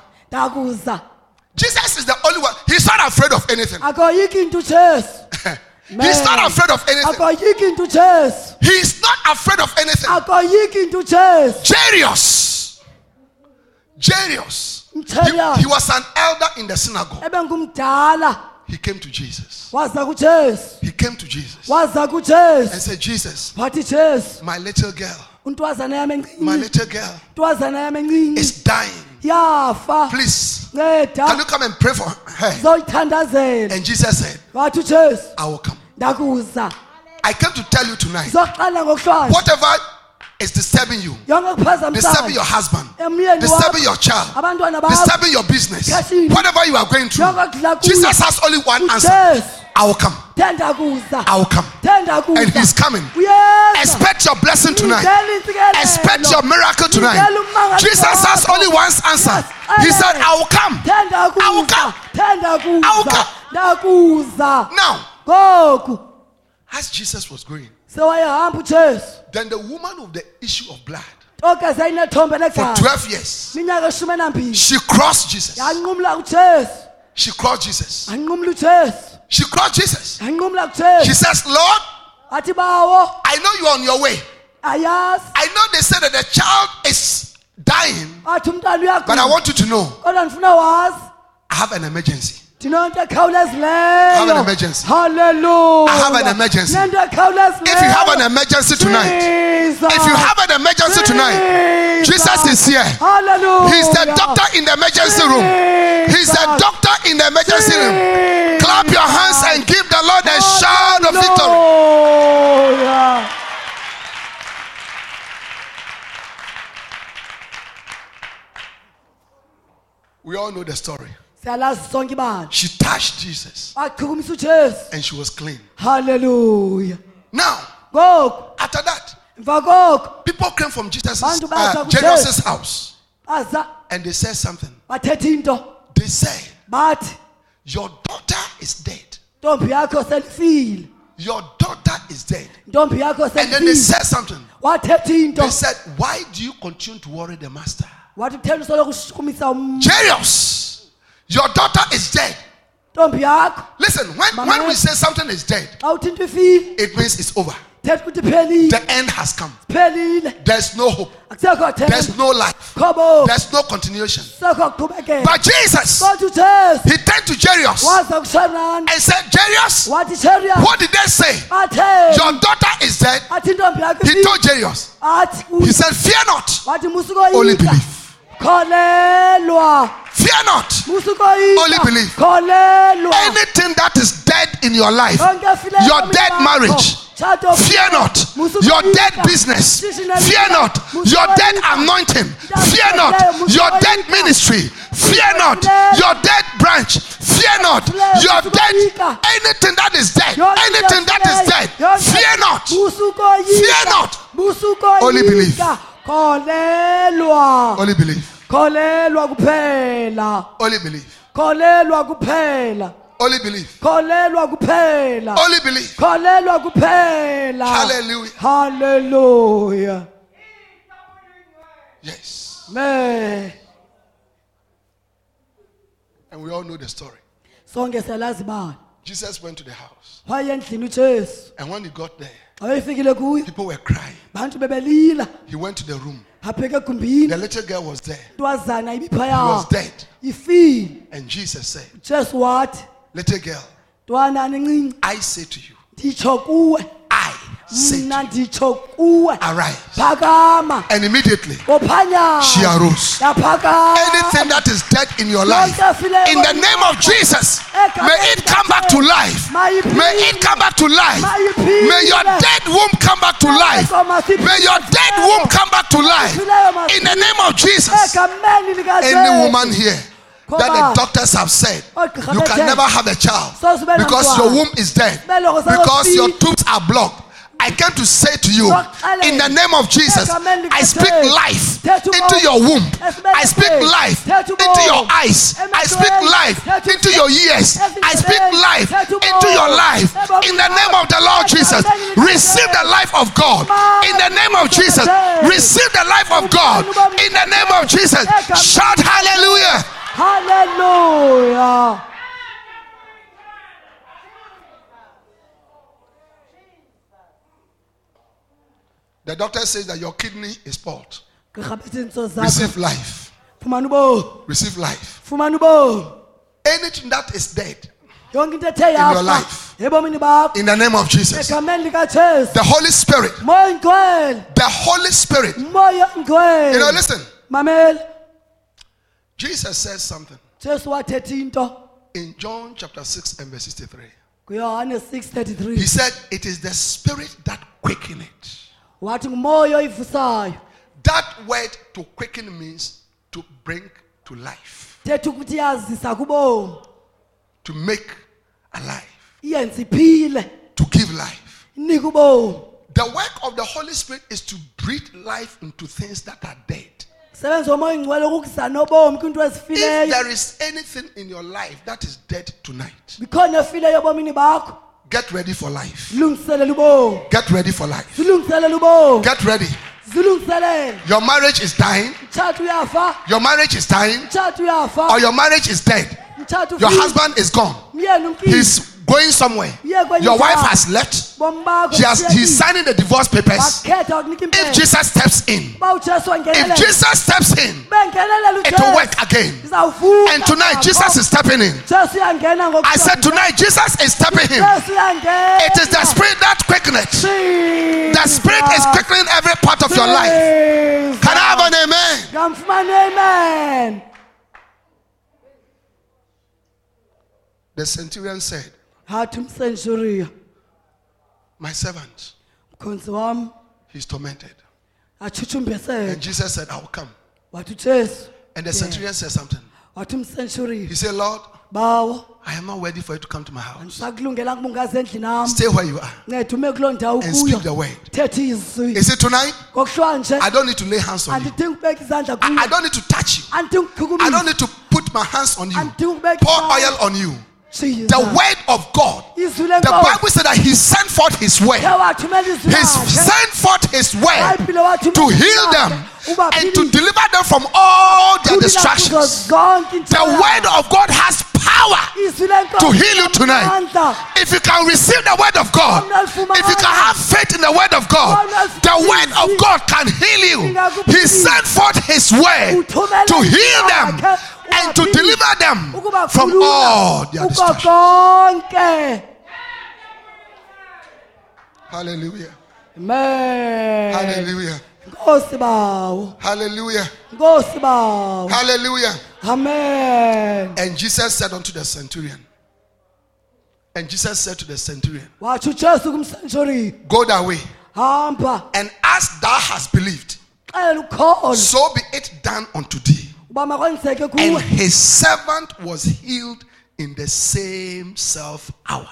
Jesus is the only one. He's not afraid of anything. into He's not afraid of anything. akoyiki into ujesu He's not afraid of anything. akoyiki into ujesu Jairus. Jairus. He, he was an elder in the synagogue. He came to Jesus. He came to Jesus and said, Jesus, my little girl, my little girl intwazana yam encinci is dying. Please, can you come and pray for her? And Jesus said, I will come. I came to tell you tonight whatever is disturbing you, disturbing your husband, disturbing your child, disturbing your business, whatever you are going through, yonke kudla kuyo Jesus has only one answer I will come. I will come. And he's coming. Expect your blessing tonight. Expect your miracle tonight. Jesus has only one answer. He said, I will come. I will come. I will come. Now, as Jesus was going, then the woman of the issue of blood for 12 years, minyaka eshumi enambili she crossed Jesus. She crossed Jesus. She crossed Jesus. She says, Lord, I know you're on your way. I know they said that the child is dying, but I want you to know kodwa ndifuna wazi I have an emergency. Have an emergency. halleluya I have an emergency. If you have an emergency tonight, if you have an emergency tonight, Jesus is here. Hallelujah. He's the doctor in the emergency room. He's the doctor in the emergency room. Clap your hands and give the Lord a shout of victory. We all know the story. Siyalazi sonke ibandla She touched Jesus and she was clean. Hallelujah. Now, after that, people came from Jesus' uh. Jairus' house and they said something. They said, bathi Your daughter is dead. ntombi yakho selifile Your daughter is dead. And then they said something. They said, Why do you continue to worry the master? wathi kutheni usoloku ushukumisa um- Jairus, your daughter is dead. Listen, when, when we say something is dead, xa uthi into ifile it means it's over. thetha ukuthi iphelile The end has come. There's no hope. There's no life. There's no continuation. But Jesus, he turned to Jairus and said, Jairus, what did they say? Your daughter is dead. athi intombi yakho He told Jairus, he said, Fear not, only believe. Fear not. Only believe. Anything that is dead in your life, your dead marriage, Fear not your dead business. Fear not your dead anointing. Fear not your dead ministry. Fear not your dead branch. Fear not your dead anything that is dead. Anything that is dead. Fear not. Fear not. Only believe. Only believe. Kholelwa kuphela Only believe. kholelwa kuphela Only believe. kholelwa kuphela Only believe. kholelwa kuphela Hallelujah. haleluya Yes. me And we all know the story. sonke siyalazi bani Jesus went to the house. waye endlini ujesu And when he got there, xa efikile kuyo people were crying. bantu bebelila He went to the room. The little girl was there. He was dead. And Jesus said, Just what? Little girl, I say to you, nditsho kuwe I mna nditsho kuwe arise. phakama. And immediately she arose. Anything that is dead in your life, in the name of Jesus, may it come back to life. May it come back to life. May your dead womb come back to life. May your dead womb come back to life. In the name of Jesus. Any woman here that the doctors have said you can never have a child because your womb is dead, because your tubes are blocked. I came to say to you, in the name of Jesus, I speak life into your womb. I speak life into your eyes. I speak life into your ears. I speak life into your life. In the name of the Lord Jesus, receive the life of God. In the name of Jesus, receive the life of God. In the name of Jesus, shout hallelujah. haleluya The doctor says that your kidney is spoiled. gqirha bethi intso zakho Receive life. Receive life. Anything that is dead, ethe your life. in the name of Jesus, the Holy Spirit, the Holy Spirit. You know, listen, Jesus says something. Jesu wathetha into. In John chapter 6 and verse 63. He said, It is the Spirit that quicken it. wathi ngumoya oyivusayo That word to quicken means to bring to life, thetha ukuthi yazisa kubomi. To make alive, to give life. The work of the Holy Spirit is to breathe life into things that are dead. sebenza womoya ingcwele ukukuza nobomi kwinto If there is anything in your life that is dead tonight, bikhona efileyo ebomini bakho get ready for life. Get ready for life. Get ready. Your marriage is dying. Your marriage is dying. Or your marriage is dead. Your husband is gone. Going somewhere. Your wife has left. She has, he's signing the divorce papers. If Jesus steps in, if Jesus steps in, it will work again. And tonight, Jesus is stepping in. jesu uyangena ngoku I said, tonight, Jesus is stepping in. It is the spirit that quickeneth. The spirit is quickening every part of your life. Can I have an amen The centurion said, hathi umsenshuriya My servant, mkhonzi he's tormented. And Jesus said, I will come. wathi ujesu And the centurion said something. wathi He said, Lord, bawo I am not ready for you to come to my house. andisakulungela kuba ungaze endlini am Stay where you are nceda ume kuloo ndawo and speak the kuyo word. thetha izwi Is it tonight? I don't need to lay hands on you. andidingi ukubeka izandla I, I kuyo don't need to touch you. andidingi I don't need to put my hands on you. andidingi ukubeka Pour oil on you. The word of God. The Bible said that he sent forth his word. Uthe wathumela izwi He sent forth his word to heal them and to deliver them from all their distractions. The word of God has power to heal you tonight. If you can receive the word of God, if you can have faith in the word of God, the word of God can heal you. He sent forth his word to heal them and to deliver them from all their uko Hallelujah. amen Hallelujah. Hallelujah. Hallelujah. amen And Jesus said unto the centurion, And Jesus said to the centurion, watsho ujesu kumsentsuri Go that way. And as thou hast believed, so be it done unto thee. And his servant was healed in the same self hour.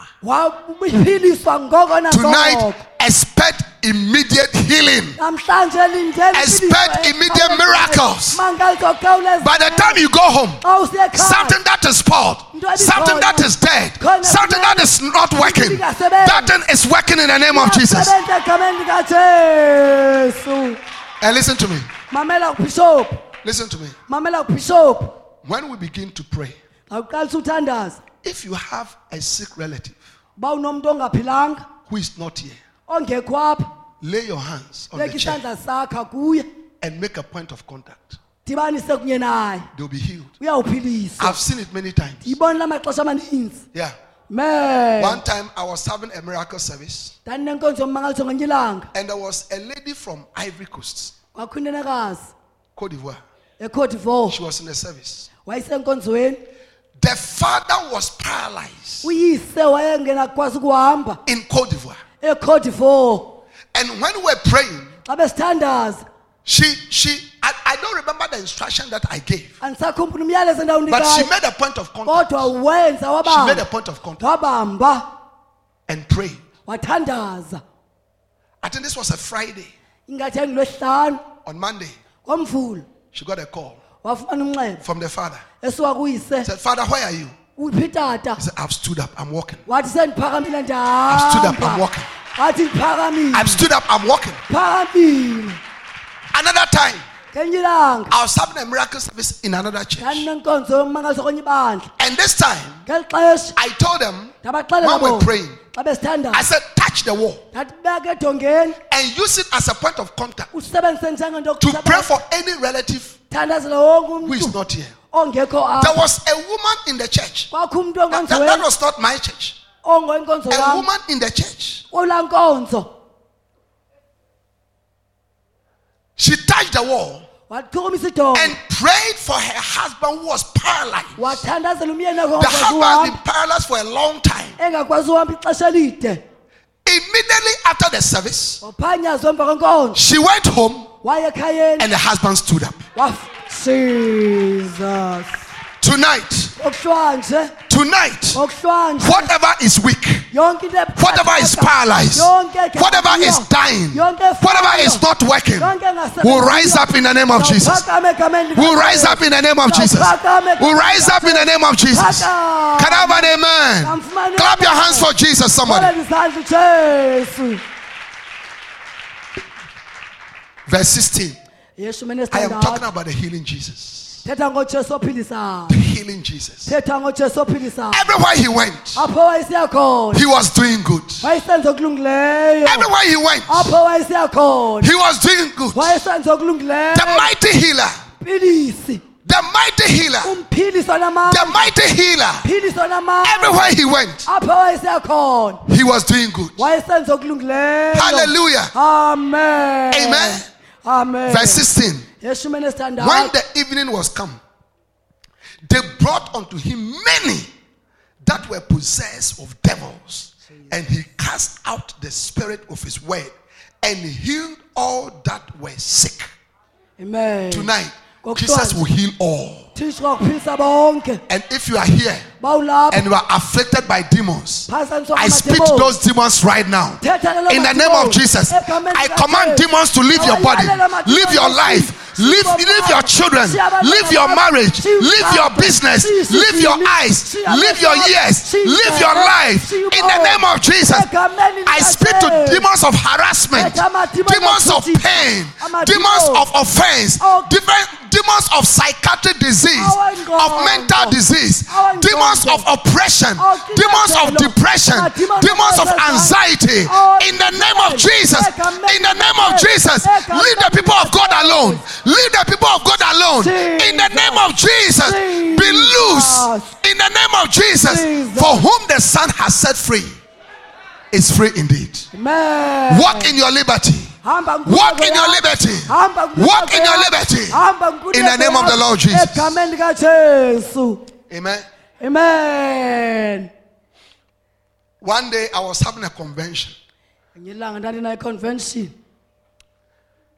Tonight, expect immediate healing. Expect immediate miracles. By the time you go home, something that is spoiled, something that is dead, something that is not working, that thing is working in the name of Jesus. Sebenza egameni likajesu And listen to me. Listen to me. mamela When we begin to pray, if you have a sick relative uba unomntu ongaphilanga. who is not here, lay your hands on the chair isandla sakha kuye and make a point of contact. dibanise kunye naye. They'll be healed. I've seen it many times. yibonile amaxesha amaninzi. Yeah. me. One time I was having a miracle service. Ndandinenkonzo yommangaliso ngenye and there was a lady from Ivory Coast, Cote d'Ivoire. She was in the service. why wayesenkonzweni The father was paralyzed. Uyise wayengenakwazi ukuhamba. In Cote d'Ivoire. ecote divoir And when we were praying, she she I, I don't remember the instruction that I gave, but she made a point of contact. She made a point of contact. And prayed. I think this was a Friday. On Monday, she got a call from the father. Said, Father, where are you? He said, I've stood up, I'm walking. sendiphakamile stood up, I'm walking. I've stood up, I'm walking. Another time, I was having a miracle service in another church. ndandinenkonzo yommangaliso kwenye ibandla And this time, I told them, when we're praying, I said, touch the wall and use it as a point of contact to pray for any relative who is not here. There was a woman in the church. That, that- that was not my church. A woman in the church. She touched the wall and prayed for her husband who was paralyzed. The husband has been paralyzed for a long time. engakwazi uhamba ixesha elide? Immediately after the service, waphanyazwa emva kwenkonzo she went home and the husband stood up. jesus. Tonight, tonight, whatever is weak, whatever is paralyzed, whatever is dying, whatever is not working, will rise up in the name of Jesus. Will rise up in the name of Jesus. Will rise up in the name of Jesus. Can I have an amen? Clap your hands for Jesus, somebody. Verse 16. I am talking about the healing Jesus. Thetha ngojesu ophilisayo The healing Jesus. thetha ngojesu ophilisayo Everywhere he went, apho wayesiya khona he was doing good. Everywhere he went, apho wayesiya khona he was doing good. The mighty healer, the mighty healer, the mighty healer. Everywhere he went, apho wayesiya khona he was doing good. Hallelujah. amen Amen. Amen Verse 16. yeshumi When the evening was come, they brought unto him many that were possessed of devils, and he cast out the spirit of his word and healed all that were sick. amen Tonight, Jesus will heal all. thixo kwakuphilisa bonke And if you are here and you are afflicted by demons, I speak to those demons right now. In the name of Jesus, I command demons to leave your body, leave your life, leave, leave your children, leave your marriage, leave your business, leave your eyes, leave your ears, leave your life. In the name of Jesus, I speak to demons of harassment, demons of pain, demons of offense, demons of psychiatric disease, of mental disease, Awengqondo. Demons of oppression, demons of depression, demons of anxiety. In the name of Jesus, in the name of. Jesus, leave the people of God alone. Leave the people of God alone. In the name of Jesus, be loose. In the name of Jesus, for whom the Son has set free is free indeed. Walk in your liberty. Walk in your liberty. Walk in your liberty. yakho. Hamba nkululeko In the name of the. Lord Jesus. Amen. Amen One day I was having a convention ngelinye ilanga ndandinayo convention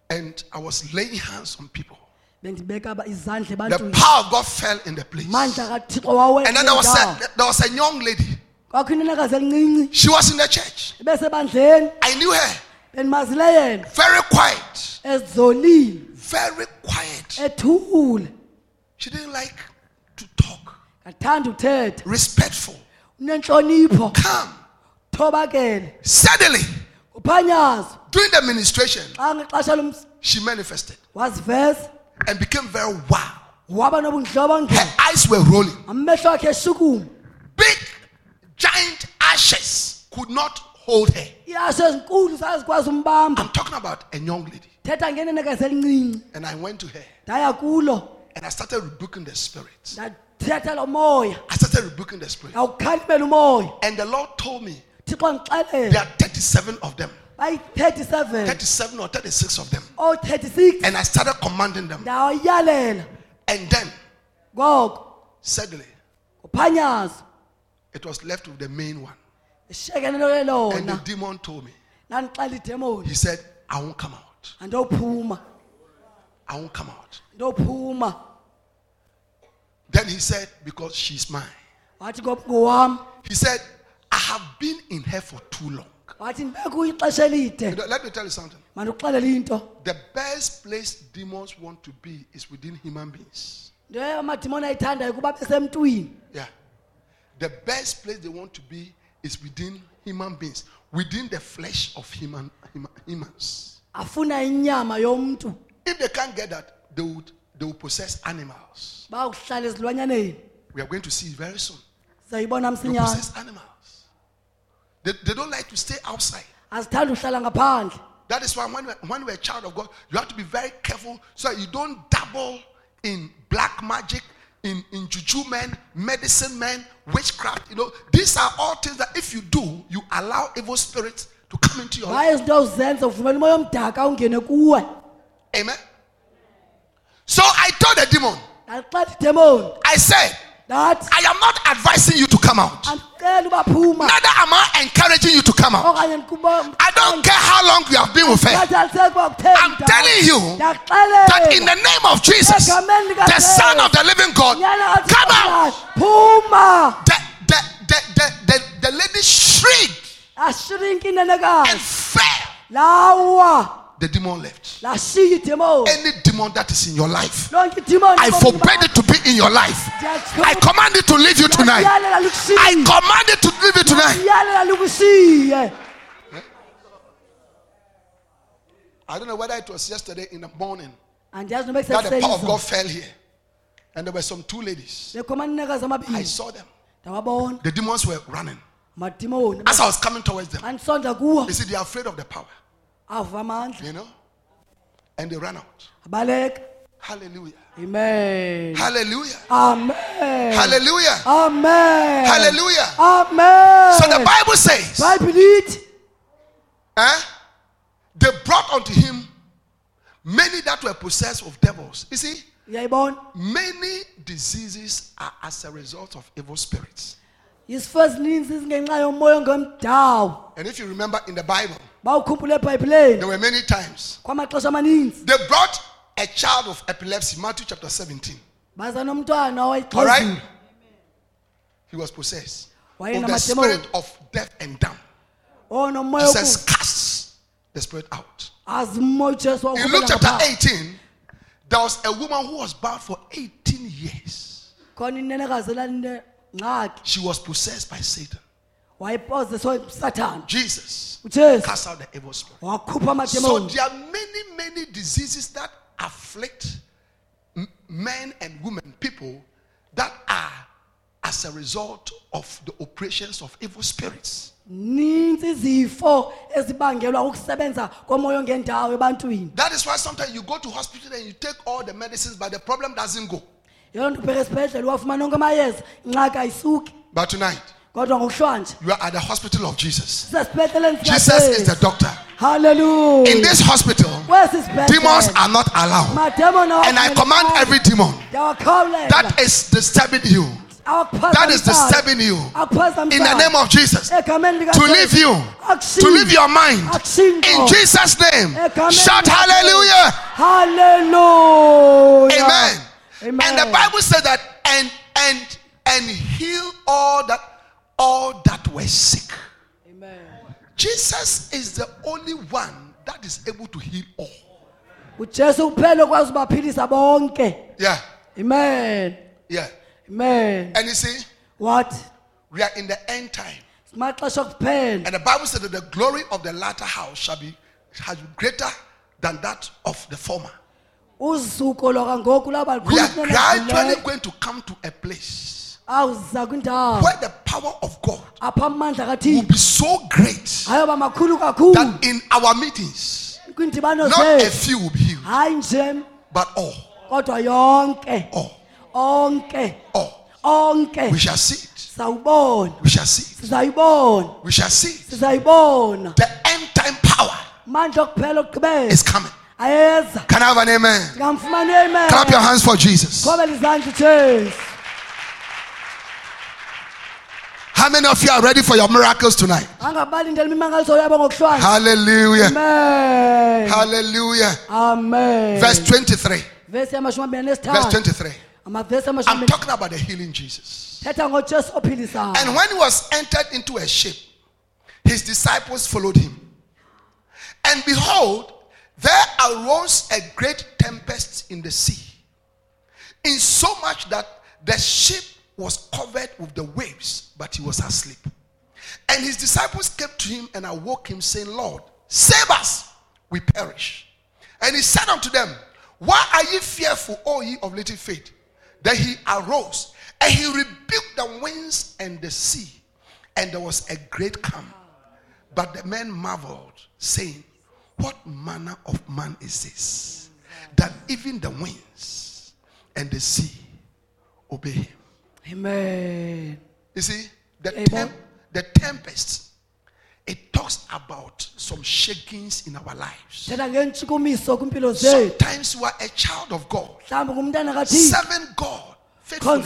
and I was laying hands on people. bendibeka aba- izandla The power of God fell in the place. And then there was a, there was a young lady. kwakho inenekazi elincinci She was in the church. I knew her. Very quiet. Very quiet. She didn't like talk. kathanda uthetha Respectful. Calm. thobakele Suddenly, uphanyazo during the administration xa ngexesha she manifested waziveza and became very wow. waba nobundlobongela Her eyes were rolling. amehlo akhe eshukuma Big, giant ashes could not hold her. iasho ezinkulu zazikwazi umbamba I'm talking about a young lady. thetha ngenenekazi elincinci And I went to her ndaya kulo and I started rebuking the spirit. Ndathetha lo moya I started rebuking the spirit. And the Lord told me there are 37 of them, bayi-37 37 or 36 of them. o-36 And I started commanding them. And then, ngoko suddenly, it was left with the main one. And the demon told me, He said, I won't come out. andophuma I won't come out. Then he said, Because she's mine. He said, I have been in her for too long. wathi ndibekuyo ixesha elide You know, let me tell you something. The best place demons want to be is within human beings. nto amadimoni ayithandayo kuba besemntwini Yeah. The best place they want to be is within human beings, within the flesh of human, human humans. afuna inyama yomntu If they can't get that, they would they will possess animals. We are going to see very soon. They msinyana possess animals. They, they don't like to stay outside. azithanda uhlala ngaphandle That is why when, we- when you're a child of God, you have to be very careful so that you don't dabble in black magic, in, in juju men, medicine men, witchcraft. You know, these are all things that if you do, you allow evil spirits to come into your life. waye izinto uzenza uvumela umoya omdaka ungene kuwe Amen. So I told the demon, I said, ndathi I am not advising you to come out. Neither am I encouraging you to come out. I don't care how long you have been with her. Ndikhathaliseki uba kutheni I'm telling you that in the name of Jesus, the Son of the living God, come out. The, the, the, the, the, the lady shrieked and fell. The demon left. Any demon that is in your life, I forbid it to be in your life. I command it to leave you tonight. I command it to leave you tonight. I don't know whether it was yesterday in the morning that the power of God fell here. And there were some two ladies. I saw them. The demons were running. As I was coming towards them, xa ndisonda kuwo you see, they are afraid of the power, you know? And they ran out. abaleka Hallelujah. amen Hallelujah. amen Hallelujah. amen Hallelujah. amen So the Bible says, bayibhile ithi eh, they brought unto him many that were possessed of devils. You see, many diseases are as a result of evil spirits. izifo ezininzi zingenxa yomoya ongemdawo And if you remember in the Bible, ebhayibhileni there were many times kwamaxesha amaninzi they brought a child of epilepsy, Matthew chapter 17. baza nomntwana All right? He was possessed of the spirit of death and dumb. onomoya oh, Jesus cast the spirit out. azi umoya ujesu In Luke chapter wawukhupela 18, there was a woman who was bound for 18 years. khona inenekazi elalinde She was possessed by Satan. Wayepoziswa sathana Jesus. Ujesu cast out the evil spirit. wakhupha So there are many, many diseases that afflict m- men and women, people that are as a result of the operations of evil spirits. nintsi izifo ezibangelwa ukusebenza komoya ongendawo ebantwini. That is why sometimes you go to hospital and you take all the medicines, but the problem doesn't go. yiloo nto ubheka esibhedlele wafumana onke amayeza ingxaki ayisuki. But tonight, you are at the hospital of Jesus. Jesus is the doctor. Hallelujah. In this hospital, demons are not allowed. And I command every demon that is disturbing you. That is disturbing you, in the name of Jesus, to leave you, to leave your mind, in Jesus' name, shout hallelujah. hallelujah. Amen. Amen. And the Bible said that and and and heal all that all that were sick. Amen. Jesus is the only one that is able to heal all. ujesu kuphela okwazi ubaphilisa bonke Yeah, amen yeah. amen And you see, what we are in the end time. simaxesha okuphela And the Bible said that the glory of the latter house shall be shall be greater than that of the former. usuku lwakangoku lwaba We are gradually going to come to a place awuza kwindawo where the power of God apha amandla will kathixo be so great ayoba makhulu kakhulu. that in our meetings, kwiindibano not a zethu few will be healed, hayi nje. but all, kodwa yonke. All, onke. All. onke. We shall see it. We shall see it. sizayibona. We shall see it. sizayibona. The end time power mandla okuphela okugqibela. is coming. ayeza. Can I have an amen? ngamfumani Clap your hands for Jesus. qhobela izandla ujesu How many of you are ready for your miracles tonight? angabalindela imimangaliso yabo ngokuhlwana Hallelujah. amen Hallelujah. amen Verse 23. vesi yamashumi amabini Verse 23. I'm talking about the healing Jesus. thetha ngojesu ophilisayo And when he was entered into a ship, his disciples followed him. And behold, there arose a great tempest in the sea, in so much that the ship was covered with the waves, but he was asleep. And his disciples came to him and awoke him, saying, Lord, save us, we perish. And he said unto them, Why are ye fearful, O ye of little faith? Then he arose and he rebuked the winds and the sea, and there was a great calm. But the men marveled, saying, What manner of man is this? That even the winds and the sea obey him. Amen. You see, the, temp- the tempest, it talks about some shakings in our lives. Sometimes you are a child of God, serving God faithfully,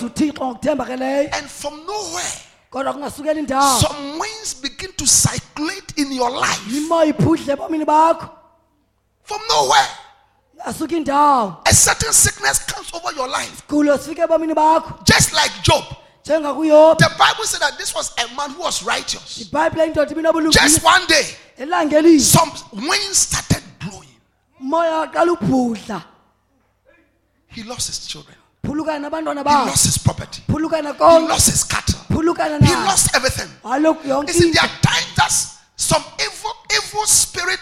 and from nowhere, kodwa kungasukeli ndawo some winds begin to circulate in your life. imoya iphudle ebomini bakho. From nowhere, asuka indawo a certain sickness comes over your life, gulo sifike ebomini bakho. Just like Job. njengakuyobi The Bible said that this was a man who was righteous. ibhayibhile indoda Just ibinobulungisa one day, some winds started blowing. umoya waqala ubhudla He lost his children, phulukana nabantwana he bakho. lost his property, phulukana he konke. lost his cattle, phulukana he na lost everything. kaloku yonke You into there are times that some evil, evil spirit,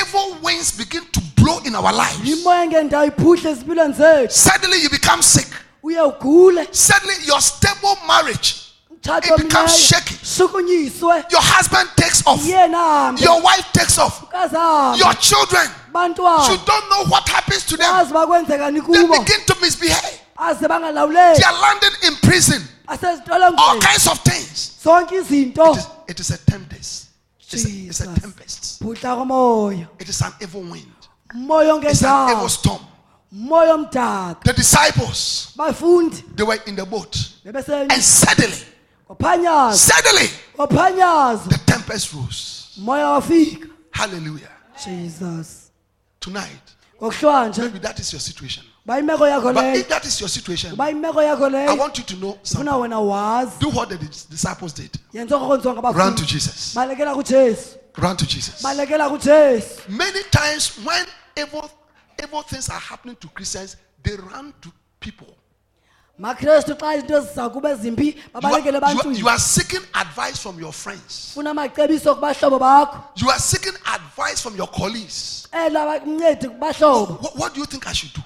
evil winds begin to blow in our lives. imoya ngendawo iphudle ezimpilweni zethu Suddenly you become sick. Suddenly your stable marriage, It becomes shaky. your husband takes off, your wife takes off, your children, you don't know what happens to them. They begin to misbehave. They are landing in prison. All kinds of things. It is, it is a tempest. It's a, it's a tempest. It is an evil wind. It's an evil storm. The disciples, they were in the boat. And suddenly, suddenly, the tempest rose. Hallelujah. jesus Tonight, maybe that is your situation. uba imeko yakho But if that is your situation, I want you to know something. funa wena wazi Do what the disciples did. Run to Jesus. Run to Jesus. Many times when evil, evil things are happening to Christians, they run to people. makristu xa izinto ziza kube zimbi You are, babalekele you are- ebantwini you are seeking advice from your friends. funa amacebiso kubahlobo bakho You are seeking advice from your colleagues. ela bakuncedi kubahlobo What, do you think I should do?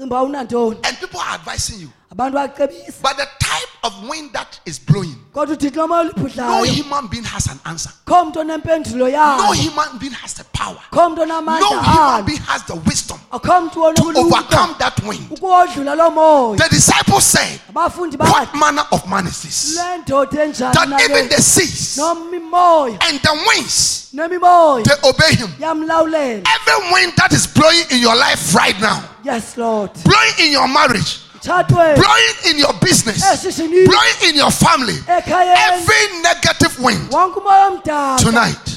And people are advising you. But the type of wind that is blowing, kodwa uthixo lomoya no human being has an answer. kho mntu onempendulo No human being has the power. No human being has the wisdom ah, mntu to overcome that wind. ukuwodlula lo moya The disciples said, What manner of man is this? le ndoda enjani That even the seas and the winds they obey him. Every wind that is blowing in your life right now, yes lord blowing in your marriage, blowing in your business, eh, blowing in your family, every negative wind. Wonke umoya omdaka tonight,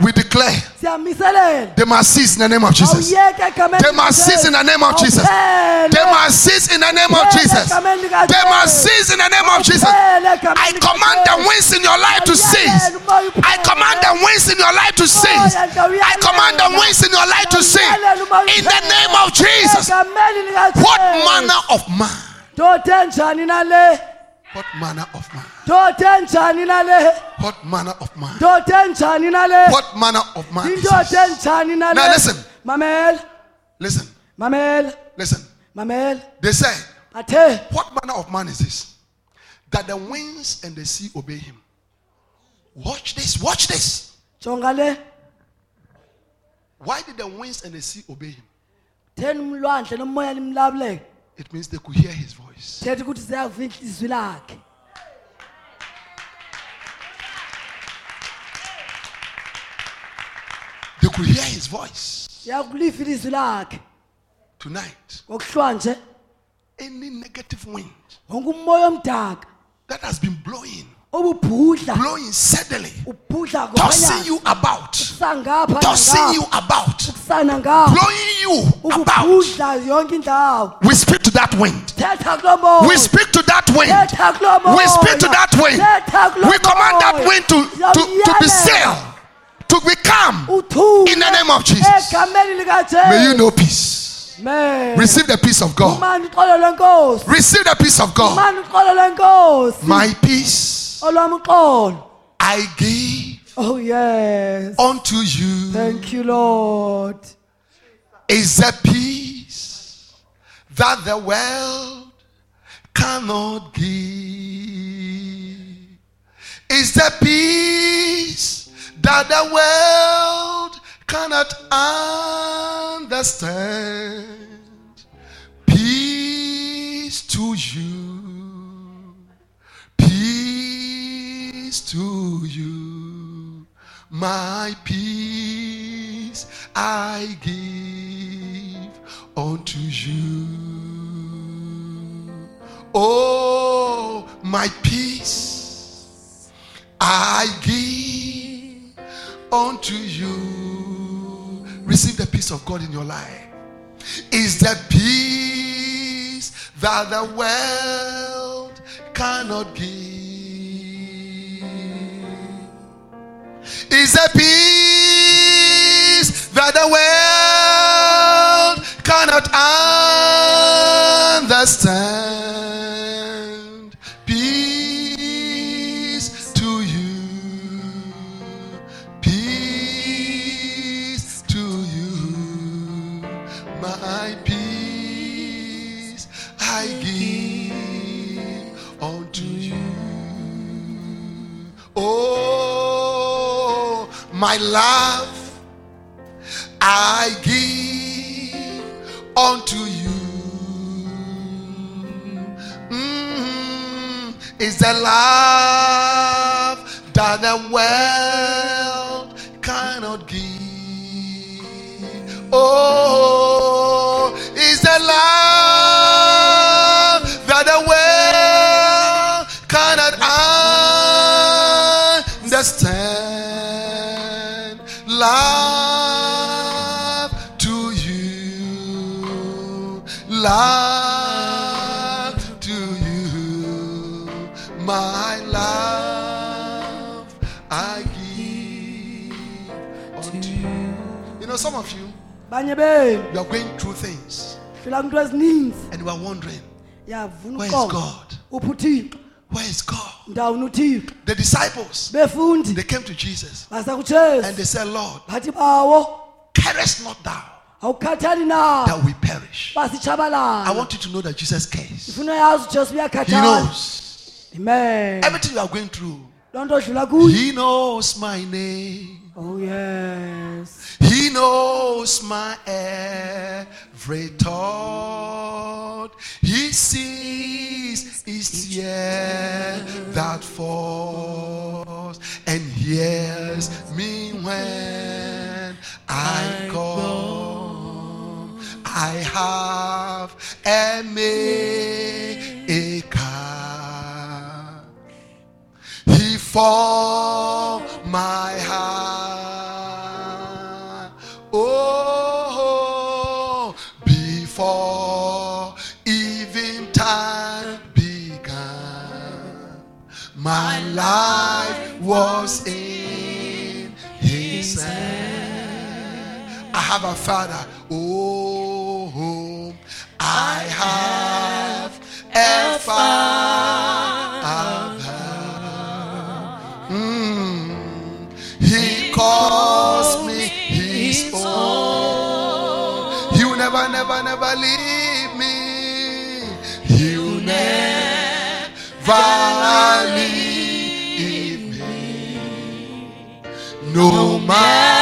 we declare they must cease in the name of Jesus. They must cease in the name of Jesus. They must cease in the name of Jesus. They must cease in the name of Jesus. I command the winds in your life to cease. I command the winds in your life to cease. I command the winds in your life to cease. In the name of Jesus. What manner of man? Ndoda enjani nale What manner of man? ndoda enjani nale What manner of man? ndoda enjani nale What manner of man? is indoda this? enjani nale Now listen. mamela Listen, mamela listen. mamela They said, What manner of man is this? That the winds and the sea obey him. Watch this, watch this. Why did the winds and the sea obey him? Theni umlwandle nomoya limlabuleke It means they could hear his voice. thetha ukuthi ziyavila izwi lakhe They could hear his voice. ziyakuliva ilizwi lakhe Tonight, ngokuhlwanje any negative wind wonke umoya omdaka that has been blowing, blowing ubhudla tossing you about, tossing you about, blowing you about. ukubhudla yonke indawo We speak to that wind. thetha kulo moya We speak to that wind. thetha kulo moya We speak to that wind. We command that wind to, to, to be still, to be calm. In the name of Jesus. May you know peace. Receive the peace of God. Receive the peace of God. mani uxolo lwenkosi My peace olwami uxolo I give oh yes unto you thank you lord is a peace that the world cannot give. Is the peace that the world cannot understand. Peace to you. To you. My peace I give unto you. Oh, my peace I give unto you. Receive the peace of God in your life. Is the peace that the world cannot give. Is a peace that the world cannot understand. My love, I give unto you. Mm, is the love you are going through things and you are wondering, where is God? Where is God? The disciples, they came to Jesus and they said, Lord, carest not thou that we perish. I want you to know that Jesus cares. ndifuna yazi ujesu He knows amen everything you are going through. loo nto odlula kuyo He knows my name. oh yes He knows my every thought. He sees each tear that falls and hears me when I call. I have a maker. He for my heart. Life was in His hand. I have a father. Oh, I have a father. Mm. He calls me his own. He will never, never, never leave No matter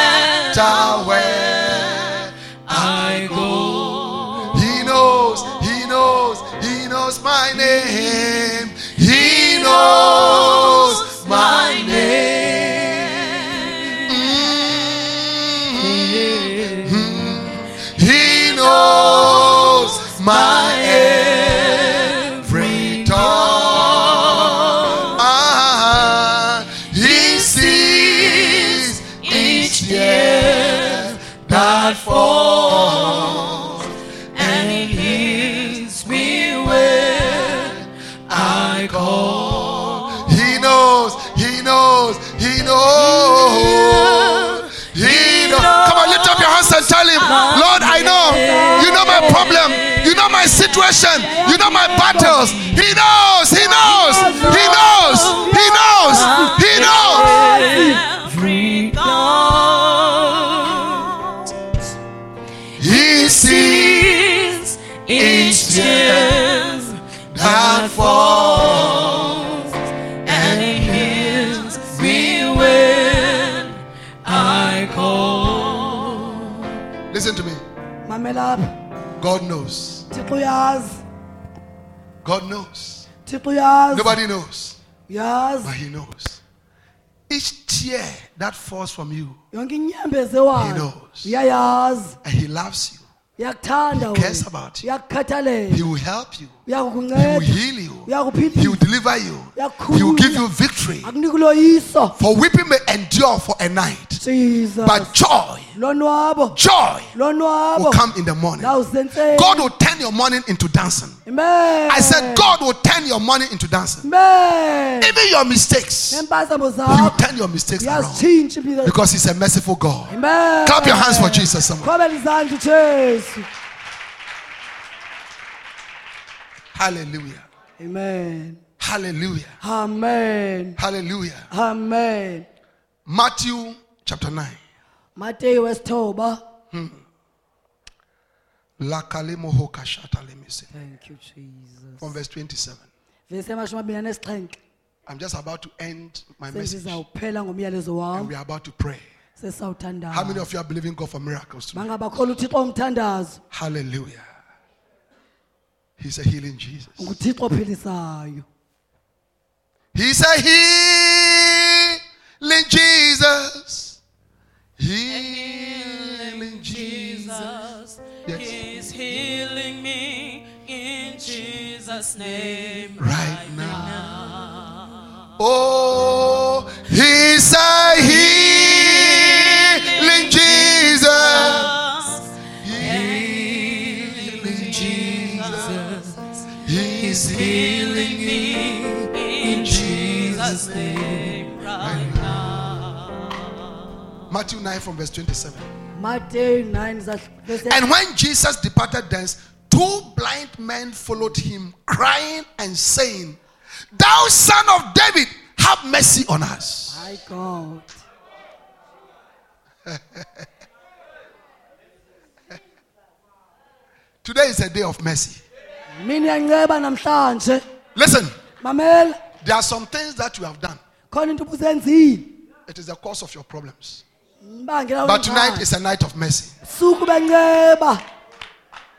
Lord, I know. You know my problem. You know my situation. You know my battles. He knows, he knows, God knows. thixo uyazi God knows. thixo uyazi Nobody knows, but He knows. Each tear that falls from you, yonke ewayo knows. uyayazi and He loves you. uyakuthanda He cares about you. uyakukhathalela He will help you. He will heal you. He will deliver you. He will give you victory. For weeping may endure for a night, jesus but joy, joy will come in the mourning. God will turn your morning into dancing. amen I said, God will turn your mourning into dancing. amen Even your mistakes, He will turn your mistakes around because He's a merciful God. amen Clap your hands for Jesus. Someone. qhobela izandla ujesu Hallelujah. amen Hallelujah. amen Hallelujah. amen Matthew chapter 9. mateyu wesithoba hmm. Lakalimohoka shatalemisi. thank you jesus From verse 27. vesi amashumi abini anesixhenxe I'm just about to end my message. And we are about to pray. How many of you are believing God for miracles tonight? bangabakhola uthixo umthandazo Hallelujah. He's a healing Jesus. nguthixo ophilisayo He's a healing Jesus. Healing Jesus. Yes. He's healing me in Jesus' name. Right now. Oh, he's a healing Healing me in Jesus' name. Right now. Matthew 9 from verse 27. mateyu 9 verse- And when Jesus departed thence, two blind men followed him, crying and saying, Thou son of David, have mercy on us. my god Today is a day of mercy. Mina iyanceba namhlanje Listen, there are some things that you have done. khona into ubuzenzile It is the cause of your problems. But tonight is a night of mercy.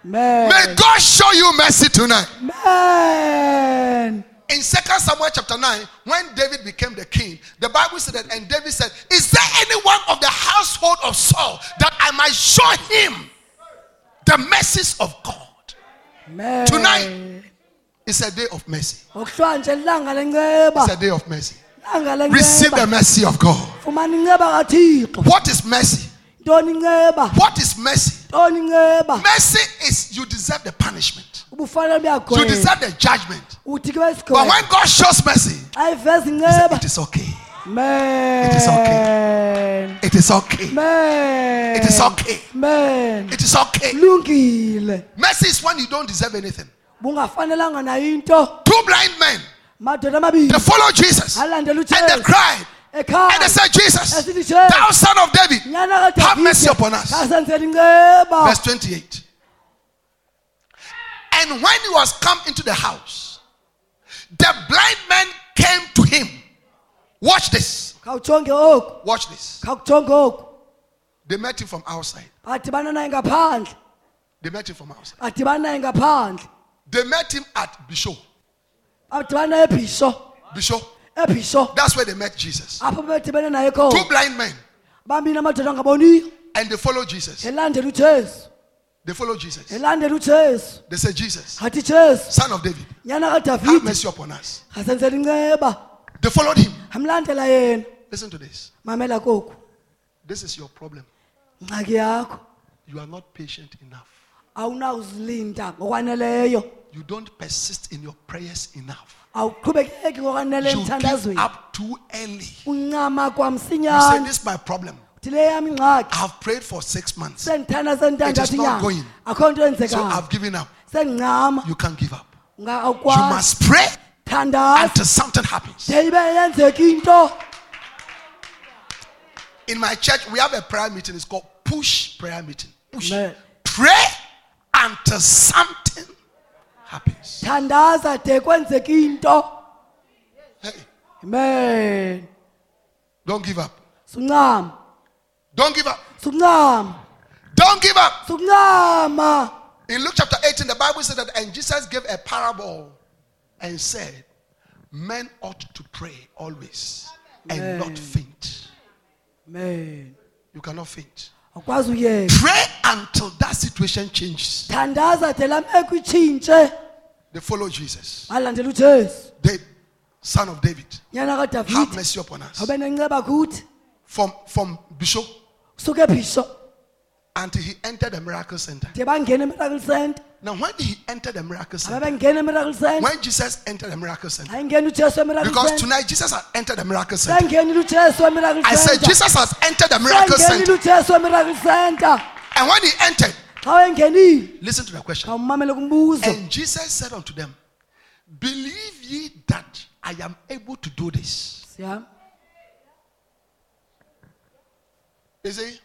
May God show you mercy tonight. man In 2 Samuel chapter 9, when David became the king, the Bible said that, and David said, Is there anyone of the household of Saul that I might show him the mercies of God? Tonight. It's a day of mercy. It's a day of mercy. Receive the mercy of God. What is mercy? What is mercy? Mercy is you deserve the punishment. You deserve the judgment. But when God shows mercy, said, it is okay. Man. It is okay. It is okay. Man. It is okay. Man. It is okay. Lungile. Mercy is when you don't deserve anything. Bungafanelanga nayo into. Two blind men, Madoda amabili. they followed Jesus and they cried and they said, Jesus, thou son of David, have mercy upon us. Verse 28. And when he was come into the house, the blind man came to him. Watch this. Watch this. They met him from outside. Badibana naye ngaphandle. They met him from outside. Badibana naye ngaphandle. They met him at Bisho. Badibana naye ebhisho. Bishop. Ebhisho. That's where they met Jesus. Apho bedibene naye Two blind men. Bambini amadoda angaboniyo. And they follow Jesus. They follow Jesus. They say, Jesus, son of David, have mercy upon us. They followed him. Amlandela yena. Listen to this. Mamela koku. This is your problem. Ngxaki yakho. You are not patient enough. Awunakuzilinda ngokwaneleyo. You don't persist in your prayers enough. Awuqhubekeki ngokwanele You give up too early. Uncama You say. This is my problem. Thi le yami ingxaki. I've prayed for six months. It is not going. So. I've given up. You can't give up. You must pray. Until something happens. De ibe yenzeka into. In my church, we have a prayer meeting. It's called push prayer meeting. Push. Amen. Pray until something happens. Thandaza de kwenzeka into. Hey, Amen. don't give up. Suncama. Don't give up. Suncama. Don't give up. Suncama. In Luke chapter 18, the Bible said that, and Jesus gave a parable and said, Men ought to pray always and not faint. Amen. You cannot faint. Pray until that situation changes. Thandaza de lameko itshintshe. They follow Jesus. The son of David. Have mercy upon us. Awube nenceba kuthi. From, from Bishop. Until he entered the miracle center. De bangena eMiracle Center. Now, when did he entered the miracle center, when Jesus entered the miracle center, Ayingena uJesu eMiracle because tonight Jesus has entered the miracle center. Sengenile uJesu eMiracle Center. I said Jesus has entered the miracle center. uJesu eMiracle Center. And when he entered, listen to the question. And Jesus said unto them, Believe ye that I am able to do this. You see,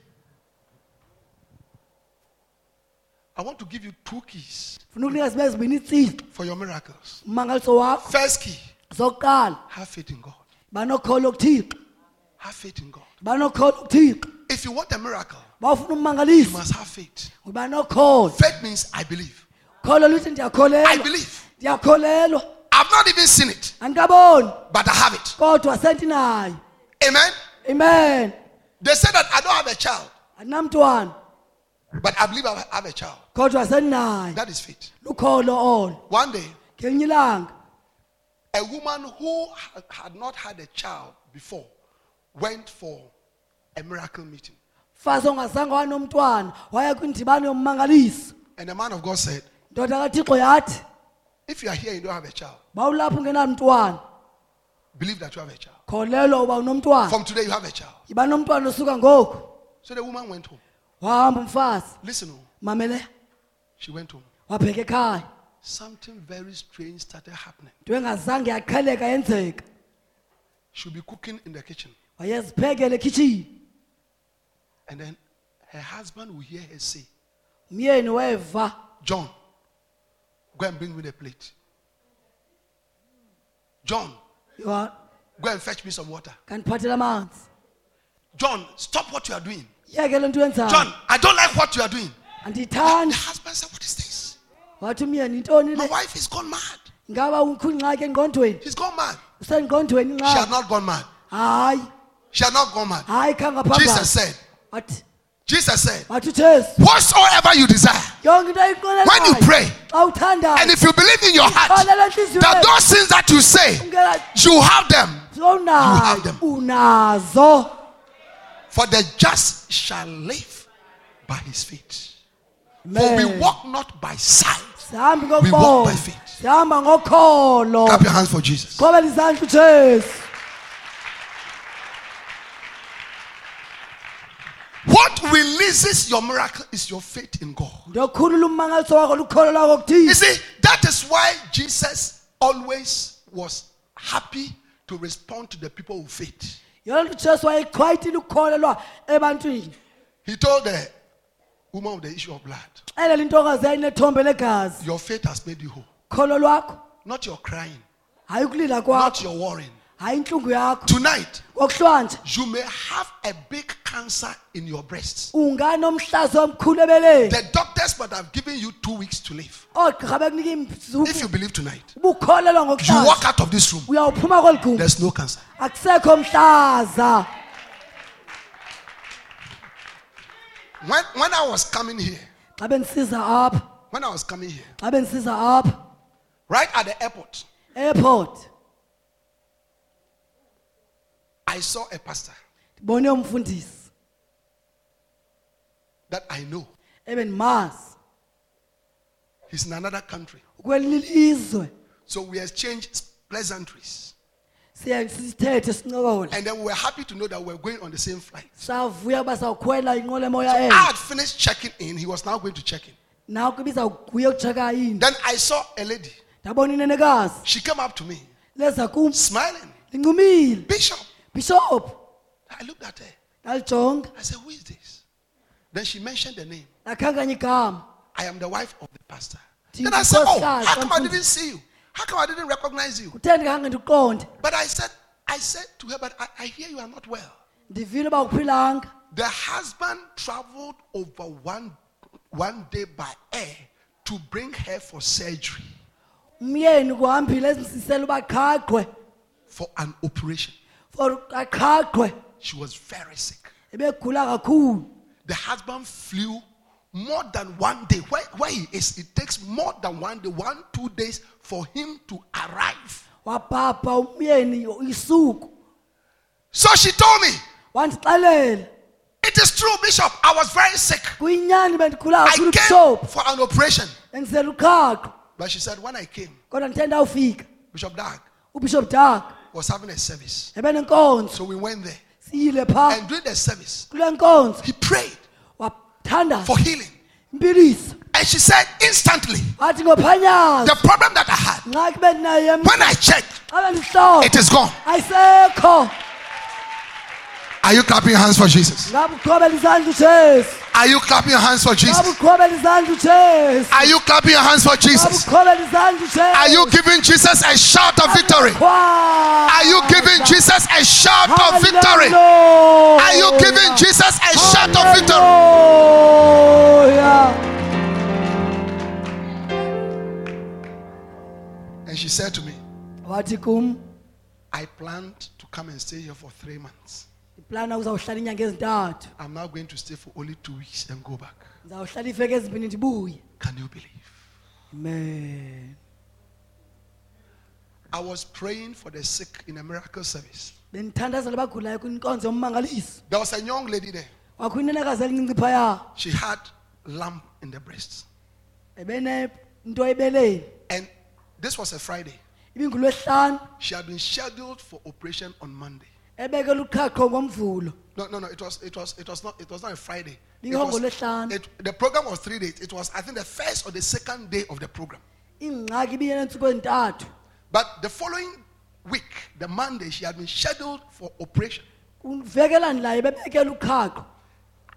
I want to give you two keys Funa ukunika zibe zibini itsilo for your miracles. First key, have faith in God. Have faith in God. If you want a miracle, you must have faith. Faith means I believe. I believe. I've not even seen it, but I have it. Amen. Amen. They say that I don't have a child, but I believe I have a child. kodwa sendinayo. That is faith. Lukholo olo. One day, Ngelinye ilanga a woman who ha- had not had a child before went for a miracle meeting. mfazi ongazange wanomntwana waya kwindibano yommangaliso And the man of God said, ndoda kathixo yathi If you are here and you don't have a child, bawulapho ungenamntwana believe that you have a child. kholelwa uba unomntwana From today, you have a child. yiba nomntwana osuka ngoku So the woman went home. Wahamba umfazi Listen, oh, mamele she went home. wabheka ekhaya Something very strange started happening. nto engazange yaqheleka yenzeka She'll be cooking in the kitchen. wayeziphekele ekhitshini And then her husband will hear her say, umyeni weva John, go and bring me the plate. John, "Yho, go and fetch me some water. kandiphathela amanzi John, stop what you are doing. John, I don't like what you are doing. And he turned. the husband said, What is this? wathi umyeni yintoni My wife is gone mad. ngaba ukho ingxaki engqondweni She's gone mad. She had not gone mad. hayi She had not gone mad. khange Jesus said, What? Jesus said, Whatsoever you desire, yonke into ayiqonelayo When you pray, and if you believe in your heart that those things that you say, you have them, Unazo. have them. For the just shall live by his feet. For we walk not by sight. We walk by faith. Clap your hands for Jesus. qobela izandla ujesu What releases your miracle is your faith in God. ndokhulula ummangaliso wakho lukholo lwakho You see, that is why Jesus always was happy to respond to the people with faith. Yona ujesu wayeqhwayitile ukukholelwa ebantwini. He told the woman of the issue of blood, xelela intokazi yayinethombe legazi. Your faith has made you whole. kholo lwakho. Not your crying, hayi ukulila not your worrying. Hayi intlungu yakho. Tonight, you may have a big cancer in your breasts. unganomhlazo omkhulu ebeleni. The doctors might have given you two weeks to live. Oh, if you believe tonight, you walk out of this room, uyawuphuma kweli gumbi. There's no cancer. When, when I was coming here, xa bendisiza apha. when I was coming here, xa bendisiza apha. right at the airport, airport I saw a pastor ndibone umfundisi that I know. ebendimazi He's in another country. So we exchanged pleasantries. siye sithethe sincokole And then we were happy to know that we were going on the same flight. savuya uba sawukhwela inqola I enye had finished checking in. He was now going to check in. nawo ibizawuguya ukujeka yini Then I saw a lady. ndabona inenekazi She came up to me, leza kum smiling. lincumile Bishop. Bishop I looked at her. I said, Who is this? Then she mentioned the name. I am the wife of the pastor. Then I said, Oh, how come I didn't see you? How come I didn't recognize you? kutheni khange ndiqonde But I said, I said to her, but I, I hear you are not well. ndivile uba uphilanga The husband traveled over one, one day by air to bring her for surgery, umyeni kuhambile ezisisela uba qhaqhwe for an operation. She was very sick. The husband flew more than one day. Where, where he is, it takes more than one day, one, two days for him to arrive. wabhabha umyeni isuku So she told me, It is true, Bishop. I was very sick. I came for an operation. But she said, when I came, kodwa ndithe ndawufika Bishop Dag, ubishop dak was having a service. So we went there. And during the service, he prayed for healing. And she said, instantly, the problem that I had, when I checked, it is gone. Are you clapping your hands for Jesus? ngabe uqhobela izandla ujesu Are you clapping your hands for Jesus? uqhobela izandla ujesu Are you clapping your hands for Jesus? uqhobela izandla ujesu Are you giving Jesus a shout of victory? Are you giving Jesus a shout of victory? Are you giving Jesus a shout of victory? And she said to me, I planned to come and stay here for three months. Ndiplana uzawuhlala iinyanga ezintathu I'm now going to stay for only two weeks and go back. ndizawuhlala iiveki ezimbini ndibuye Can you believe? amen I was praying for the sick in a miracle service. bendithandazela abagulayo kwinkonzo yommangaliso There was a young lady there. kwakho inenekazi elincinci phaya She had lump in the breast. ebenento ebeleni And this was a Friday. ibingulwesihlanu She had been scheduled for operation on Monday. Ebekela uqhaqho ngomvulo No, no, no. It was, it was, it was not. It was not a Friday. It was, it, the program was three days. It was, I think, the first or the second day of the program. ingxaki ibiye neentsuku ezintathu But the following week, the Monday, she had been scheduled for operation. kuveke bebekela uqhaqho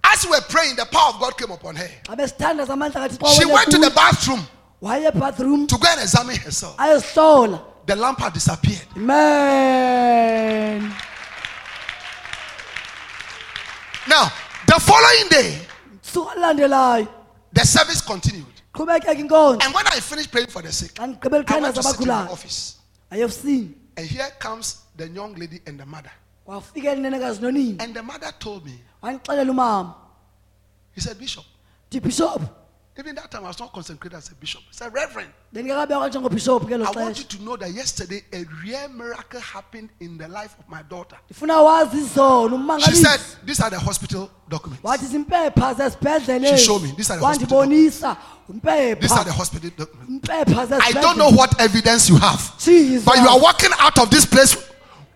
As we were praying, the power of God came upon her. xa besithandaza amandla kathixo She went to the bathroom waye ebathroom to go and examine herself. ayozihlola The lamp had disappeared. amen Now, the following day, the service continued. And when I finished praying for the sick, I went to sit in abagulayo office. ayofisini And here comes the young lady and the mother. wafika elinenekazi nonini And the mother told me, He said, Bishop. Ndi bishop. Even that time, I was not consecrated as a bishop. He said, Reverend, Bendingekabekwa njengobishop ke lo I want you to know that yesterday a real miracle happened in the life of my daughter. Ndifuna wazi izolo She said. These are the hospital documents. Wathi zimpepha zesibhedlele. She showed me. These are the Wandibonisa These are the hospital documents. I don't know what evidence you have, but you are walking out of this place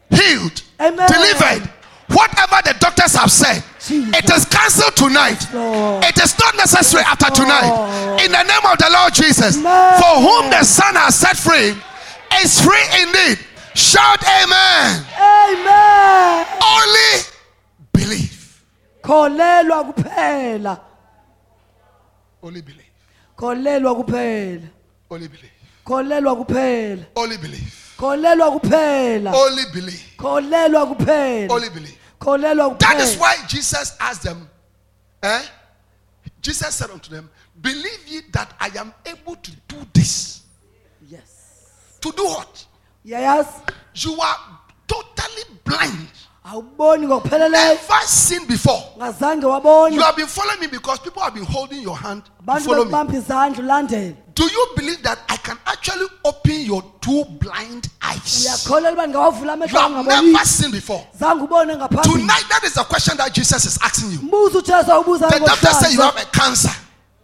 healed, Amen. delivered. Whatever the doctors have said, Jesus. it is cancelled tonight. Lord. It is not necessary after tonight. Lord. In the name of the Lord Jesus, Amen. for whom the Son has set free is free indeed. Shout amen. Amen. Only believe. Kholelwa kuphela. Only believe. Kholelwa kuphela. Only believe. Kholelwa kuphela. Only believe. Kholelwa kuphela. Only believe. Kholelwa kuphela. Only believe. That is why Jesus asked them, eh? Jesus said unto them, Believe ye that I am able to do this. Yes. To do what? Yayazi You are totally blind. Awuboni ngokupheleleyo. Never seen before. You have been following me because people have been holding your hand to Abantu follow me. bekubamba izandla ulandele. Do you believe that I can actually open your two blind eyes? Uyakholelwa uba ngawavula You amehlo have angaboni. never seen before. Zange ubone ngaphambili. Tonight, that is the question that Jesus is asking you. Mbuzo uJesu awubuza The doctor said you have a cancer.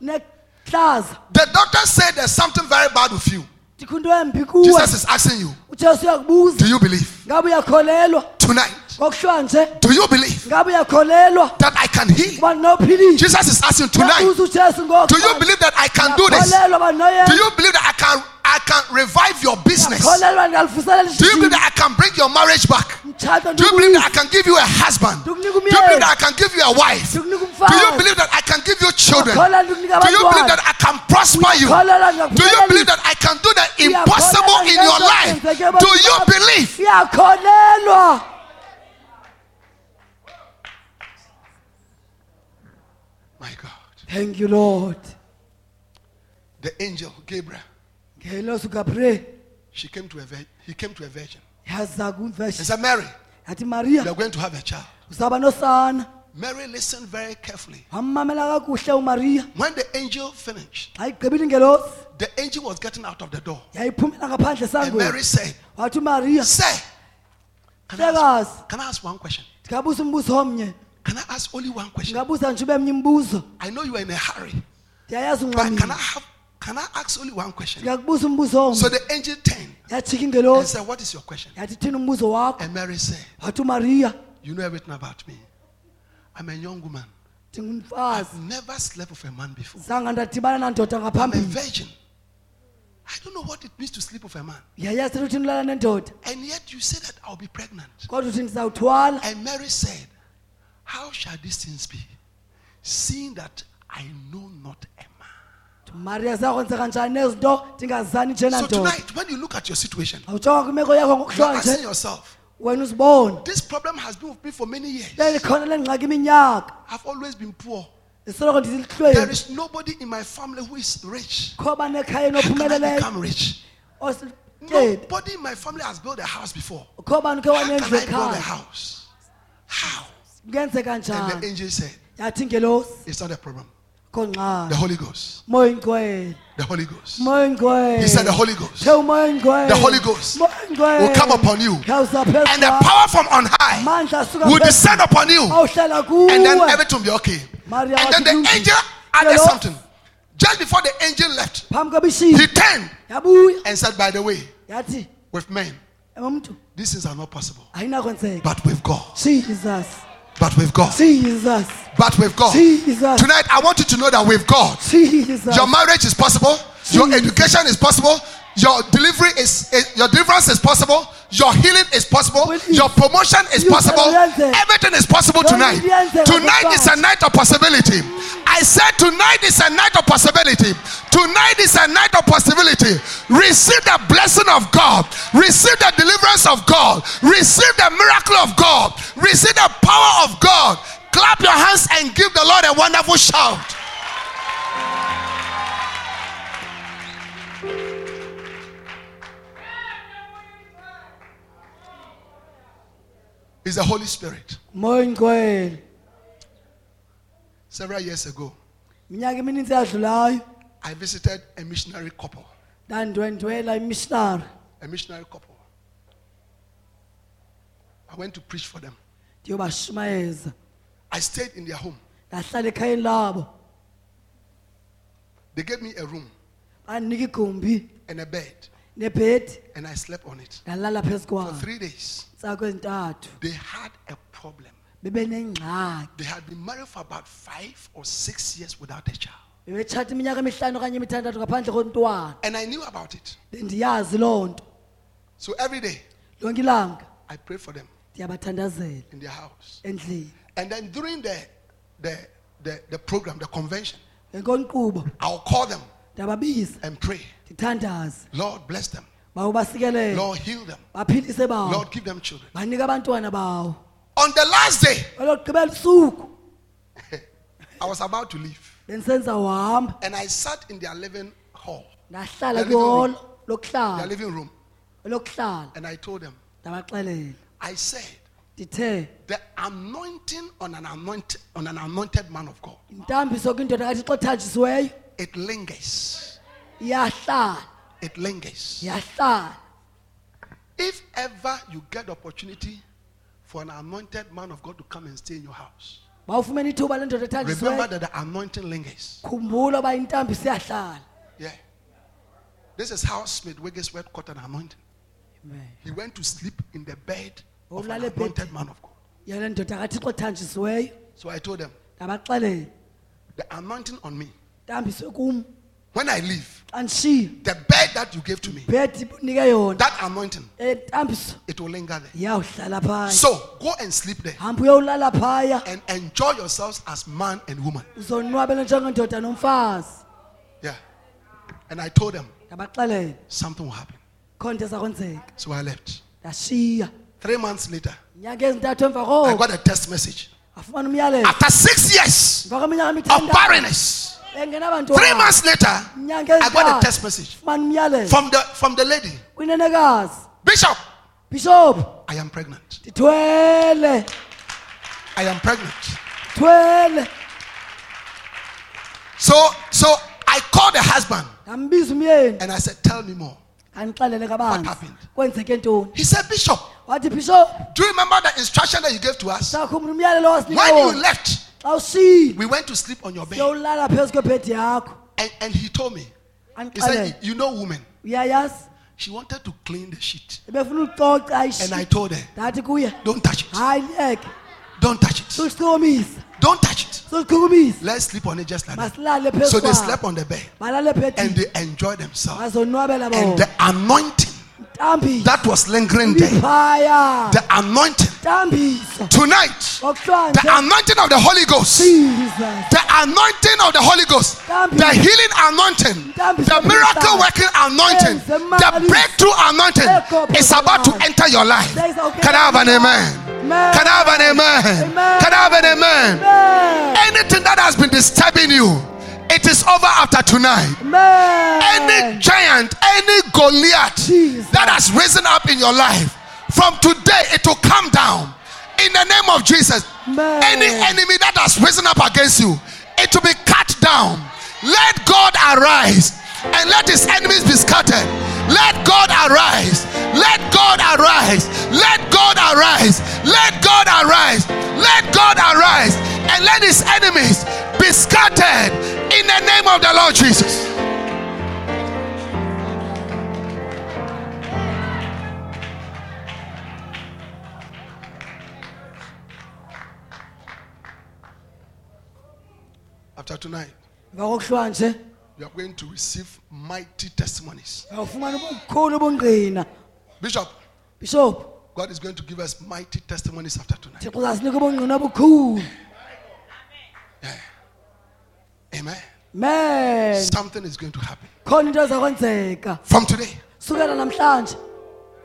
Nehlaza. The doctor said there's something very bad with you. Ndikhunto embi kuwe. Jesus is asking you, uJesu uyakubuza. do you believe? Ngabe uyakholelwa? Tonight. Do you believe that I can heal? Jesus is asking tonight, Uyabuza uJesu ngokushwa. do you believe that I can do this? Uyakholelwa uba ndinoyenza. Do you believe that I can I can revive your business? Do you believe that I can bring your marriage back? Do you believe that I can give you a husband? Do you believe that. I can give you a wife? Do you believe that I can give you children? Do you believe that I can prosper you? Do you believe that I can do the impossible in your life? Do you believe? My God. Thank you Lord. The angel Gabriel, she came to a vir- he came to a virgin. He said, Mary, Maria you're going to have a child. Mary listened very carefully. Wamamela kakuhle uMaria. When the angel finished, the angel was getting out of the door. And Mary said, Sir, can I, ask, can I ask one question? Ndingabuza umbuzo omnye. Can I ask only one question? Ndingabuza nje ube mnye imibuzo. I know you are in a hurry, but can I have can I ask only one question? So the angel turned and said, What is your question? Yathi thina umbuzo wakho. And Mary said, You know everything about me. I'm a young woman. I've never slept with a man before. Zange ndadibana nandoda I'm a virgin. I don't know what it means to sleep with a man. Yayazi ukuthi nilala nendoda. And yet you say that I'll be pregnant. Kodwa uthi ndizawuthwala. And Mary said, How shall these things be? Seeing that I know not a man. Maria zakwenzeka njani nezinto ndingazani nje So tonight, when you look at your situation, Awujonga kwimeko yakho you're asking yourself, Wena uzibone. This problem has been with me for many years. Leli khona lengxaki iminyaka. I've always been poor. Isoloko There ndilihlweni. nobody in my family who is rich. How can I become rich? Nobody in my family has built a house before. How can I build a house? How? And the angel said, It's not a problem. The. Holy Ghost. The Holy Ghost. He said, The Holy Ghost. Che umoya ingcwele. The Holy Ghost will come upon you. And the power from on high will descend upon you. And then everything will be okay. And then the angel added something. Just before the angel left, he turned and said, By the way, with men, these things are not possible. But with God. Jesus. But with God. Jesus. But with God. Jesus. Tonight, I want you to know that with God, Jesus. your marriage is possible, your education is possible, your delivery is, is- your deliverance is possible, your healing is possible, your promotion is You possible. Everything is possible tonight. Tonight is a night of possibility. I said tonight is a night of possibility. Tonight is a night of possibility. Receive the blessing of God. Receive the deliverance of God. Receive the miracle of God. Receive the power of God. Clap your hands and give the Lord a wonderful shout. It's the Holy Spirit. Several years ago, minyaka emininzi eyadlulayo I visited a missionary couple. A missionary couple. I went to preach for them. I stayed in their home. ndahlala ekhayeni labo They gave me a room and a bed, and I slept on it. For three days, they had a problem. They had been married for about five or six years without a child. bebetshata iminyaka emihlanu okanye emithandathu ngaphandle komntwana And I knew about it. bendiyazi loo nto So every day, lonke ilanga I prayed for them ndiyabathandazela in their house. endlini And then during the, the, the, the program, the convention, ngenkonkqubo I'll call them ndiyababiza and pray. ndithandaze Lord, bless them. bawubasikelele Lord, heal them. baphilise bawo Lord, give them children. banike abantwana bawo On the last day, I was about to leave. And I sat in their living hall, Their living room. their living room, and I told them, I said, the anointing on an anointed, on an anointed man of God, intambiso kwindoda kathi xa othanjisiweyo it lingers. It lingers. If ever you get the opportunity for an anointed man of God to come and stay in your house, bawufumene ithuba lendoda remember ethanjisiweyo that the anointing lingers. khumbula uba intambiso iyahlala Yeah. This is how Smith Wigglesworth got an anointing. He went to sleep in the bed of an ebhedini. anointed man of God. yale ndoda kathi xa So I told them, ndabaxelela the anointing on me. kum When I leave, and ndishiye the bed that you gave to me, bhedi unike yona that anointing, eh, it will linger there. So go and sleep there hamba uyowulala phaya and enjoy yourselves as man and woman. uzonwabela njengendoda nomfazi Yeah. And I told them something will happen. kho nto ezakwenzeka So I left. Three months later, inyanga ezintathu emva I got a text message. After six years of barrenness, three months later, I got a text message from the from the lady. Bishop, bishop! I am pregnant. I am pregnant. So so I called the husband. And I said, Tell me more. kabanzi. Happened? He said, Bishop, do you remember the instruction that you gave to us? When you left, we went to sleep on your bed. yowulala phezu kwebhedi yakho And, and he told me, he said, You know, woman, she wanted to clean the sheet. And I told her, Don't touch it. Don't touch it. Don't touch it. Let's sleep on it just like that. So they slept on the bed and they enjoyed themselves. And the anointing that was lingering there, the anointing. Tonight, the anointing of the Holy Ghost, the anointing of the Holy Ghost, the healing anointing, the miracle working anointing, the breakthrough anointing is about to enter your life. Can I have an amen? Can I have an amen? Can I have an? Amen. Anything that has been disturbing you, it is over after tonight. Amen. Any giant, any Goliath Jesus. that has risen up in your life, from today it will come down. In the name of Jesus. Amen. Any enemy that has risen up against you, it will be cut down. Let God arise and let his enemies be scattered. Let God arise. Let God arise. Let God arise. Let God arise. Let God arise. And let his enemies be scattered in the name of the Lord Jesus. After tonight, you are going to receive mighty testimonies. uyawufumana ubukhulu ubungqina Bishop, bishop God is going to give us mighty testimonies after tonight. Thixo uzasinika ubungqina obukhulu Amen. man Something is going to happen. khona into ezakwenzeka From today, sukela namhlanje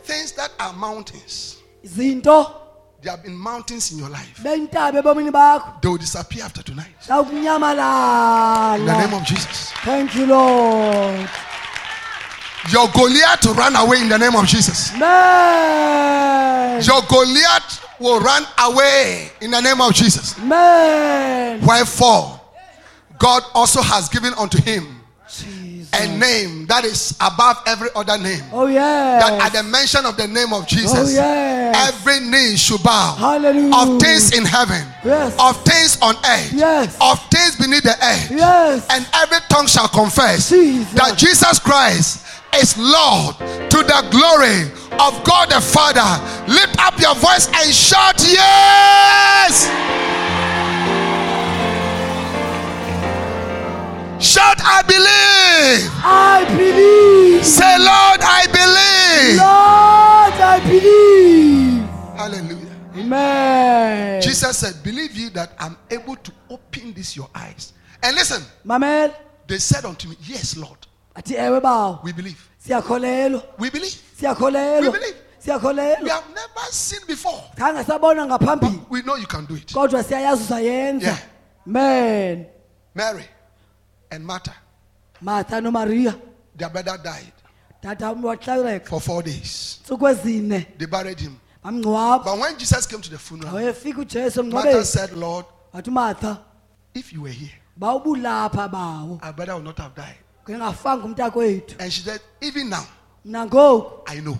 things that are mountains, izinto there have been mountains in your life. bentaba ebomini bakho They will disappear after tonight. In the name of Jesus. thank you lord Your Goliath to run away in the name of Jesus. man Your Goliath will run away in the name of Jesus. man Wherefore, God also has given unto him Jesus. a name that is above every other name. Oh yeah. That at the mention of the name of Jesus, Oh, yes. every knee should bow. Hallelujah. Of things in heaven, Yes. of things on earth, Yes. of things beneath the earth. Yes. And every tongue shall confess Jesus. that Jesus Christ is Lord to the glory of God the Father. Lift up your voice and shout, Yes! Shout, I believe. I believe. Say, Lord, I believe. Lord, I believe. Hallelujah. Amen. Jesus said, Believe you that I'm able to open this your eyes. And listen, Mamela. they said unto me, Yes, Lord, Athi ewe bawo. we believe. We believe. We believe. We have never seen before. Ngaphambili. We know you can do it. Kodwa siyayazi uzayenza. Yeah. Man. Mary and Martha, Martha no Maria. their brother died for four days. They buried him. But when Jesus came to the funeral, Martha said, Lord, if you were here, our brother would not have died. And she said, Even now, I know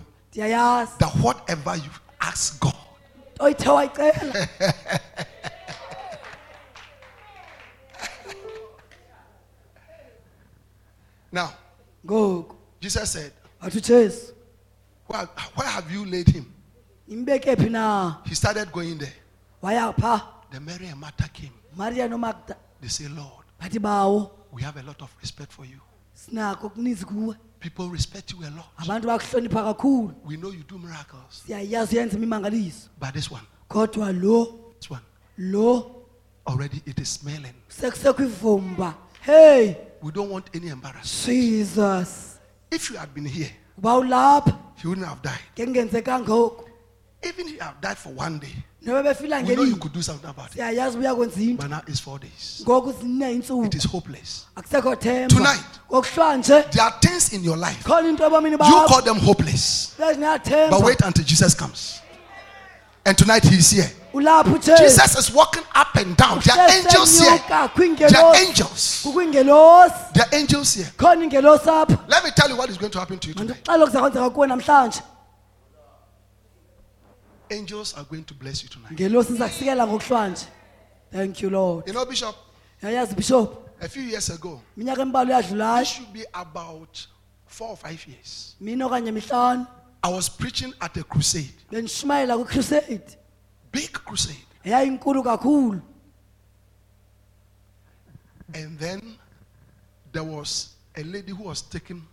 that whatever you ask God, now, Ngoku Jesus said, uJesu, Where, where have you laid him? imbeke phi na? He started going there. Waya pha. Then Mary and Martha came. No Magda. They say, Lord, Bathi bawo. we have a lot of respect for you. Sinakho okuninzi kuwe. People respect you a lot. Abantu bakuhlonipha kakhulu. We know you do miracles. Siyayazi uyenza imimangaliso. But this one, Kodwa lo this one, lo already it is smelling. Hey, We don't want any embarrassment. Jesus. If you had been here, Uba ulapha he wouldn't have died. Even if you have died for one day, Noba befila we know you could do something about it. Siyayazi uyakwenza into. But now it's four days. Ngoku zine It is hopeless. Akusekho themba. Tonight. There are things in your life. khona into ebomini You bakho. call them hopeless. But wait until Jesus comes. And tonight he is here. Jesus is walking up and down. There are angels here. There are angels. There are angels here. Khona ingelosi apha. Let me tell you what is going to happen to you today. Mandixela okuzakwenzeka kuwe namhlanje. Angels are going to bless you tonight. Ngelosi iza kusikela ngokuhlanje. Thank you Lord. You know, Bishop, Yayazi Bishop, a few years ago, it should be about four or five years. Mina okanye mihlanu I was preaching at a crusade, bendishumayela kwicrusade. big crusade. Yayinkulu kakhulu. And then there was a lady who was taking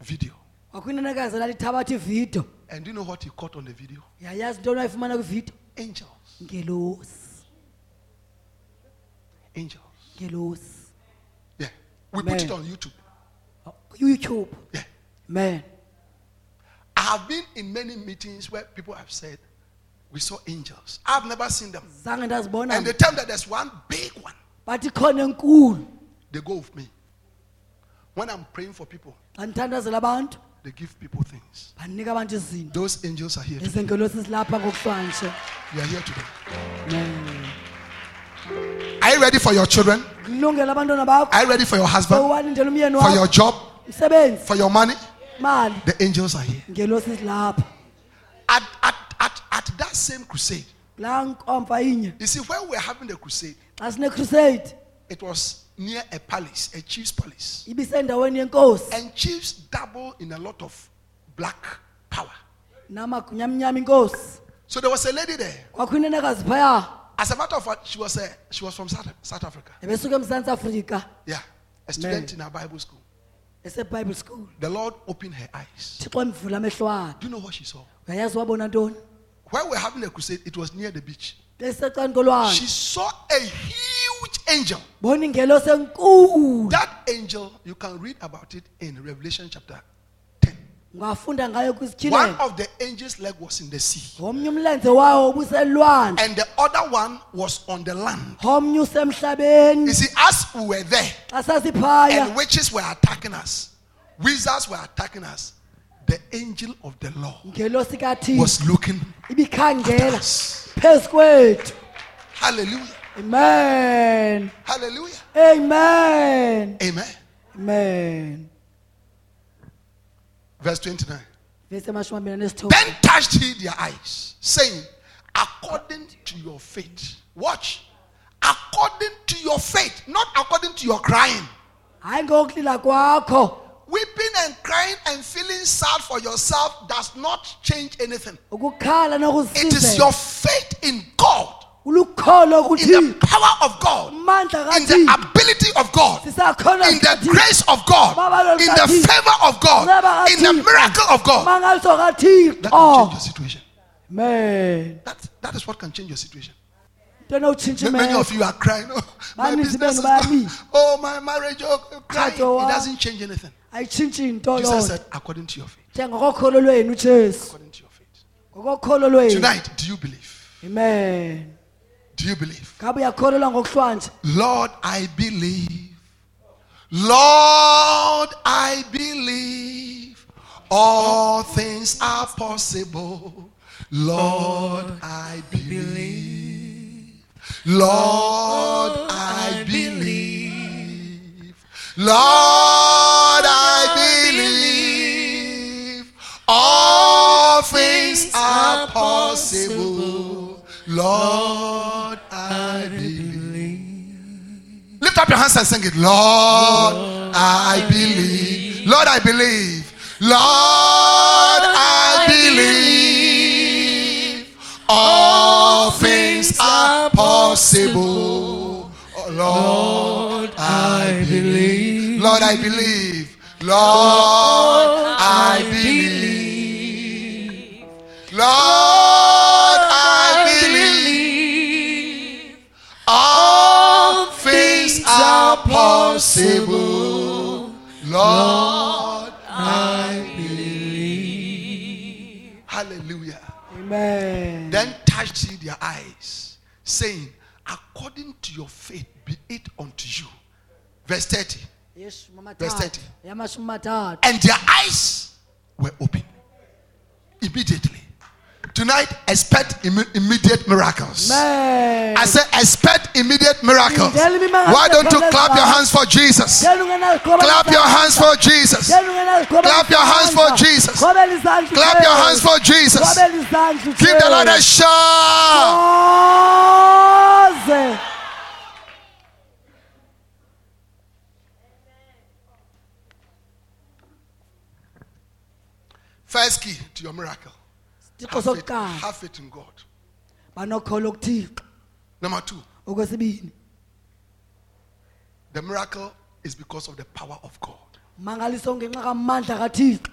video. Kwakwinenekazi lalithabatha ividiyo. And do you know what he caught on the video? Yayazi into ayifumana kwividiyo. Angels. Ngelosi. Angels. Ngelosi. Yeah. We put it on YouTube. Uh, YouTube. Yeah. Man. I have been in many meetings where people have said, We saw angels. I've never seen them. And they tell me that there's one big one. Enkulu. They go with me. When I'm praying for people, Xa ndithandazela abantu, they give people things. banika abantu izinto. Those angels are here. Today. Ezengelosi silapha ngokuhlanje. You are here today. Are you ready for your children? Are you ready for your husband? For your job? For your money? Mali. The angels are here. At, at, at, at that same crusade, laa nkomfa inye you see, when we were having the crusade, xa sinecrusade it was near a palace, a chief's palace. And chiefs dabble in a lot of black power. So there was a lady there. kwakho inenekazi phaya As a matter of fact, she was, a, she was from South, South Africa. ebesuka emzantsi afrika Yeah. A student in our Bible school. Esebible school The Lord opened her eyes. thixo emvula amehlo wakhe Do you know what she saw? uyayazi wabona ntoni When we were having a crusade, it was near the beach. She saw a huge angel. bona ingelosi enkulu That angel, you can read about it in Revelation chapter 10. ngayo One of the angel's leg was in the sea, omnye umlenze wawo ubuselwandle and the other one was on the land. omnye usemhlabeni You see, as we were there, xa sasiphaya and witches were attacking us, wizards were attacking us, the angel of the Lord kathixo was looking at ibikhangela us. phezu kwethu Hallelujah. Amen. Hallelujah. Amen. Amen. Amen. Verse 29. Verse amashumi amabili nesithoba. Then touched he their eyes, saying, According to your faith. Watch. According to your faith, not according to your crying. Hayi ngokulila kwakho. Weeping and crying and feeling sad for yourself does not change anything. It is your faith in God, in the power of God, in the ability of God, in the grace of God, in the favor of God, in the miracle of God. That can change your situation. Man. That, that is what can change your situation. Into utshintsha Ma- Many of you are crying. Oh, my business is gone. Oh, my marriage. Oh, crying. It doesn't change anything. Jesus said, according to your faith. Njengokokholo lwenu uJesu. According to your faith. Tonight, do you believe? Amen. Do you believe? Ngabe uyakholelwa ngokuhlwanje? Lord, I believe. Lord, I believe. All things are possible. Lord, I believe. Lord, I believe. Lord, I believe. All things are possible. Lord, I believe. Lift up your hands and sing it. Lord, I believe. Lord, I believe. Lord, I believe. All things are possible. Lord, I believe. Lord, I believe. Lord, I believe. Lord, are possible. Lord, I believe. Hallelujah. Amen. Then touched he their eyes, saying, According to your faith be it unto you. Verse 30. Yeshumi Verse 30. Yamashumi amathathu. And their eyes were open immediately. Tonight, expect imme- immediate miracles. Man. I say, expect immediate miracles. Tell me, man, Why don't you clap your hands for Jesus? Clap your hands for Jesus. Clap your hands for. Jesus. Clap your hands for Jesus. Give the Lord a shout. First key to your miracle. Have faith, have faith in God. banokholo kuThixo. Number two, Okwesibini, the miracle is because of the power of God. mangaliso ngenxa kamandla kaThixo.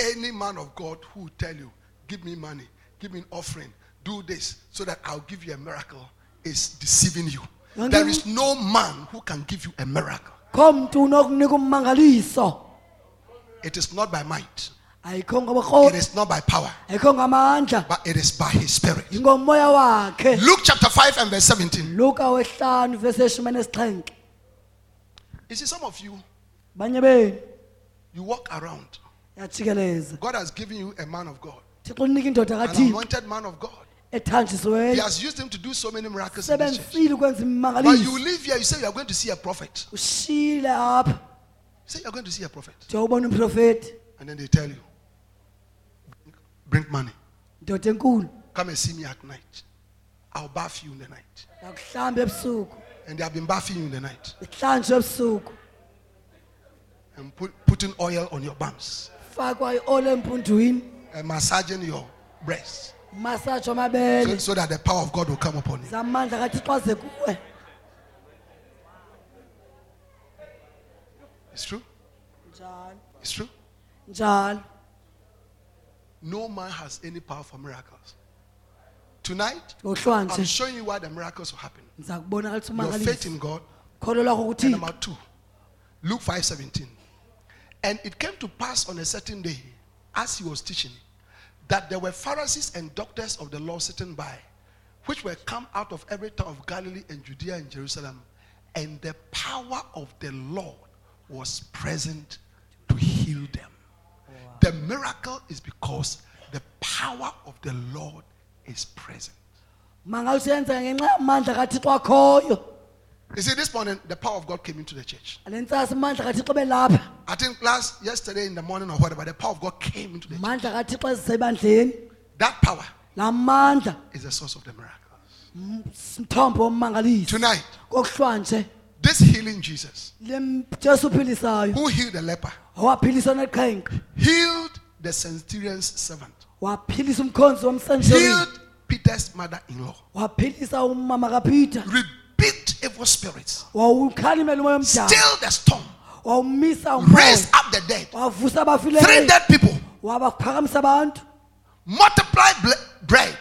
Any man of God who will tell you, give me money, give me an offering, do this so that I'll give you a miracle is deceiving you. Yonke There no man who can give you a miracle. Kho umuntu unokunika ummangaliso. It is not by might, it is not by power, but it is by his spirit. Luke chapter 5 and verse 17. Luka wesihlanu verse yeshumi nesixhenxe. You see, some of you, you walk around. God has given you a man of God, an anointed man of God. He has used him to do so many miracles in this church. But you live here, you say you are going to see a prophet. You say you are going to see a prophet. And then they tell you, bring money. Come and see me at night. I'll bath you in the night. And they have been bathing you in the night and put, putting oil on your bums Fakwa iole empundwini. and massaging your breasts so, so that the power of God will come upon you. Zamandla kaThixo aze kuwe. It's true. It's true. Njalo. No man has any power for miracles. Tonight, I'm showing you why the miracles will happen. Your faith in God And number two, Luke 5:17. And it came to pass on a certain day, as he was teaching, that there were Pharisees and doctors of the law sitting by, which were come out of every town of Galilee and Judea and Jerusalem, and the power of the Lord was present to heal them. The miracle is because the power of the Lord is present. mangaluthi ngenxa yamandla kathixo akhoyo You see, this morning the power of God came into the church. le ntsasi amandla kathixo belapha I think last yesterday in the morning or whatever, the power of God came into the church. mandla kathixo ezisebandleni That power laa mandla is the source of the miracle. mthombo wommangaliso Tonight, kokuhlwanje this healing Jesus, who healed the leper, healed the centurion's servant, healed Peter's mother in law, rebuked evil spirits, still the storm, raised up the dead, three dead people, multiplied bread,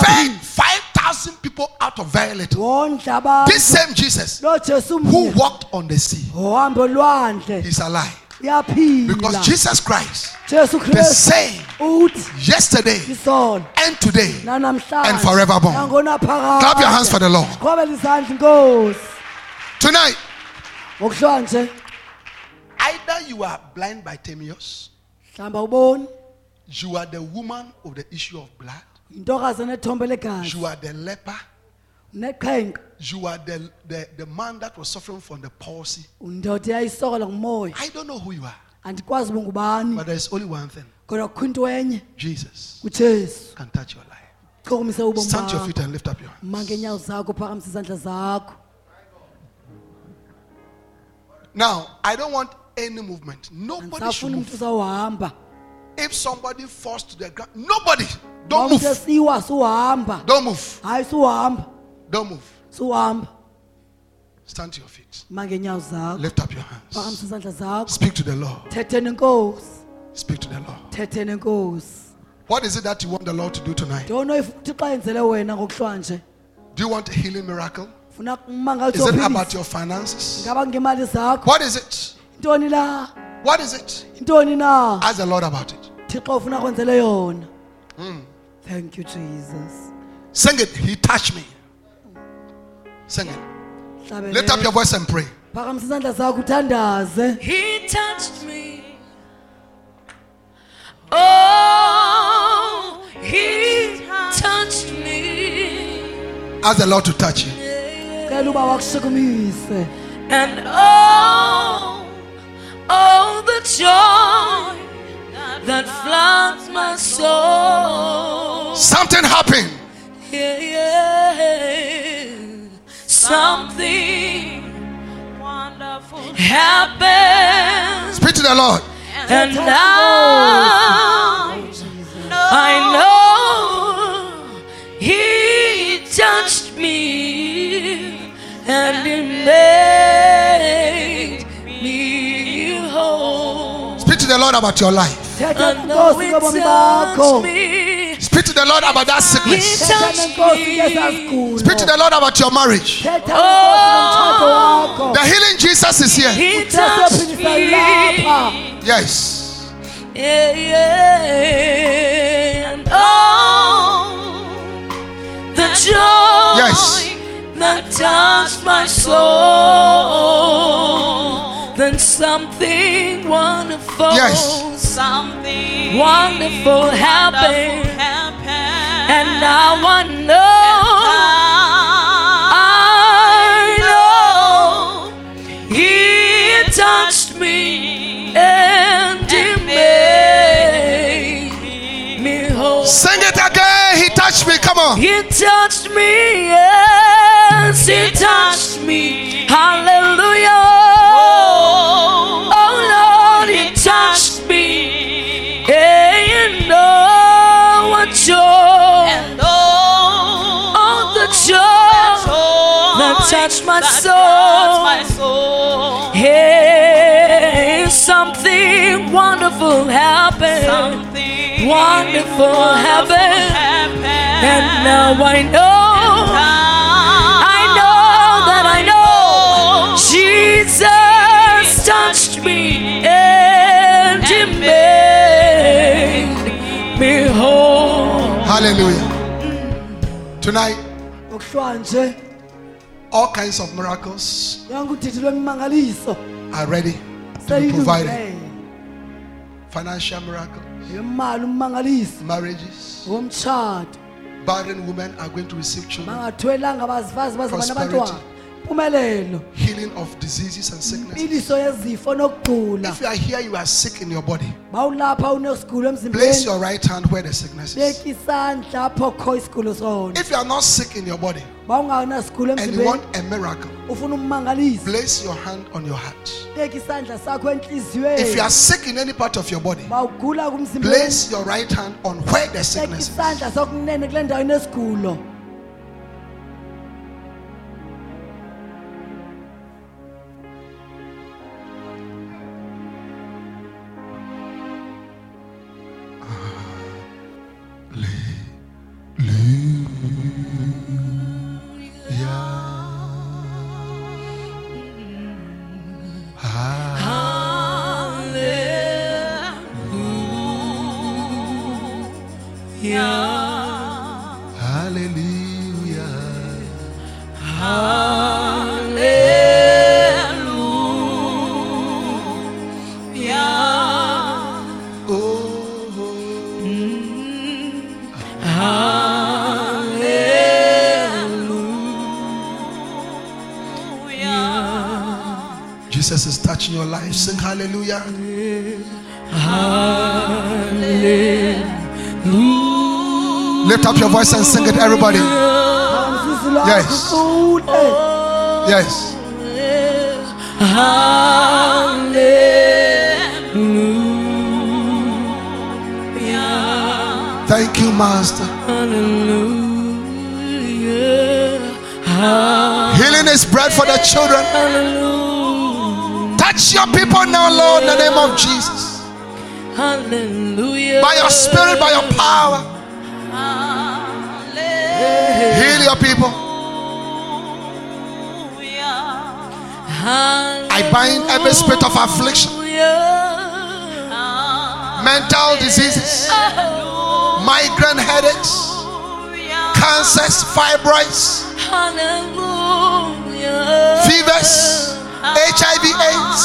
fed 5,000 casting people out of very This same Jesus who walked on the sea is alive. Because Jesus Christ, the same yesterday and today and forevermore. Clap your hands for the Lord. Tonight, either you are blind Bartimaeus, you are the woman of the issue of blood intokazi enethombe legazi you are the leper, you are the, the, the man that was suffering from the palsy. undoda eyayisokola ngumoya. I don't know who you are, andikwazi uba ngubani. but there's only one thing. Kodwa kukho into enye. Jesus can touch your life. chukumise ubomi Stand to your feet and lift up your hands. ma zakho phakamise izandla zakho. Now, I don't want any movement. Nobody should andisafuni move. uzawuhamba If somebody falls to the ground, nobody, don't move. Don't move. Don't move. Stand to your feet. Lift up your hands. Speak to the Lord. Speak to the Lord. What is it that you want the Lord to do tonight? ntono uthixo enzele wena ngokuhlwanje Do you want a healing miracle? Is it about your finances? What is it? What is it? Ask the Lord about it. Thixo ufuna kwenzele yona Hmm. thank you jesus Sing it. He touched me. Sing it. Lift up your voice and pray. phakamisa izandla zakho uthandaze He touched me. Oh, he touched me. Ask the Lord to touch you. cela uba wakushukumise And oh, oh, the joy that floods my soul. Something happened. Yeah, yeah. Something wonderful happens. Speak to the Lord. And now I know He touched me and He made me whole. Speak to the Lord about your life. Thetha I know nenkosi He ngobomi bakho touched me. Speak to the Lord about that sickness. thetha touched nenkosi me. ngesasigulo Speak to the Lord about your marriage. thetha nenkosi nomtshato wakho The healing Jesus is here. He ujesu touched ophilisayo me. lapha Yes. Yeah, yeah. And oh, the joy Yes. that touched my soul. Then something wonderful, Yes. something wonderful happened, and now I know, I know, He touched me and He made me whole. Sing it again. He touched me. Come on. He touched me, yes, He touched me. Hallelujah. That touched my soul. Hey, something wonderful happened. Something Wonderful happened. And now I know, I know that I know Jesus touched me and He made me whole. Hallelujah. Tonight, ngokuhlwanje all kinds of miracles. Yonke udidi lwemimangaliso are ready to be provided. Financial miracles, marriages, barren women are going to receive children. bangathwelanga abazifazi bazaba Prosperity. Impumelelo Healing of diseases and sicknesses. impiliso yezifo nokugula If you are here, you are sick in your body. bawulapha unesigulo Place your right hand where the sickness is. beka isandla apho kho isigulo sona If you are not sick in your body and you emzimbeni want a miracle, ufuna place your hand on your heart. beka isandla sakho If you are sick in any part of your body, bawugula kumzimbeni place your right hand on where the beka sickness is. isandla sokunene kule ndawo inesigulo Hallelujah. Hallelujah. Oh, Hallelujah. Jesus is touching your life. Sing hallelujah. Lift up your voice and sing it, everybody. Yes. Yes. Thank you, Master. Hallelujah. Healing is bread for the children. Touch your people now, Lord, in the name of Jesus. Hallelujah. By your spirit, by your power. Your people. I bind every spirit of affliction, mental diseases, migraine headaches, cancers, fibroids, fevers, HIV, AIDS,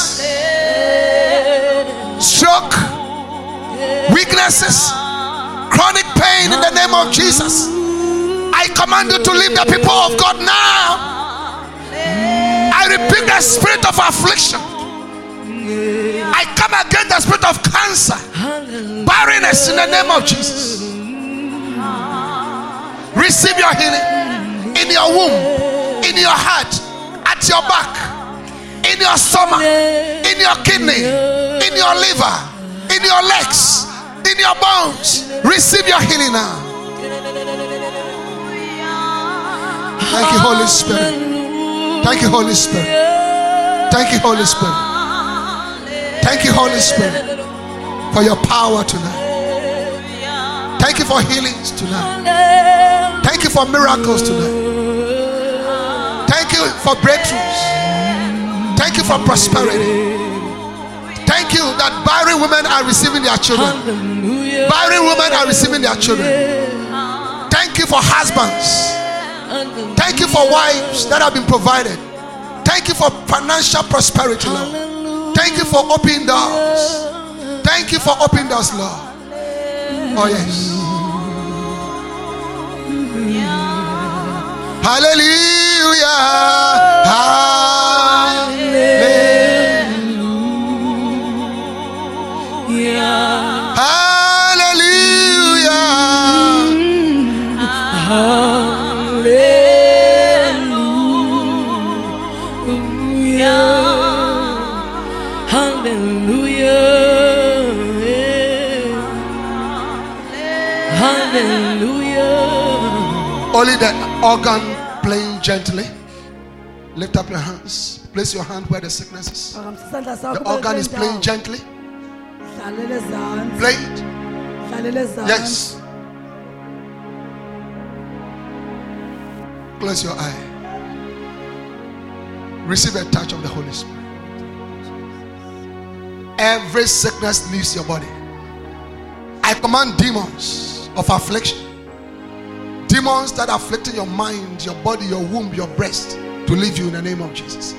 stroke, weaknesses, chronic pain in the name of Jesus. I command you to leave the people of God now. I rebuke the spirit of affliction. I come against the spirit of cancer, barrenness in the name of Jesus. Receive your healing in your womb, in your heart, at your back, in your stomach, in your kidney, in your liver, in your legs, in your bones. Receive your healing now. Thank you, Holy Spirit. Thank you, Holy Spirit. Thank you, Holy Spirit. Thank you, Holy Spirit, for your power tonight. Thank you for healings tonight. Thank you for miracles tonight. Thank you for breakthroughs. Thank you for prosperity. Thank you that barren women are receiving their children. Barren women are receiving their children. Thank you for husbands. Thank you for wives that have been provided. Thank you for financial prosperity, Lord. Thank you for opening doors. Thank you for opening doors, Lord. Oh, yes. Hallelujah. Only the organ playing gently. Lift up your hands. Place your hand where the sickness is. phakamisa isandla sakho The organ is playing gently. Play it. Yes. Close your eye. Receive a touch of the Holy Spirit. Every sickness leaves your body. I command demons of affliction, demons that are afflicting your mind, your body, your womb, your breast, to leave you in the name of Jesus.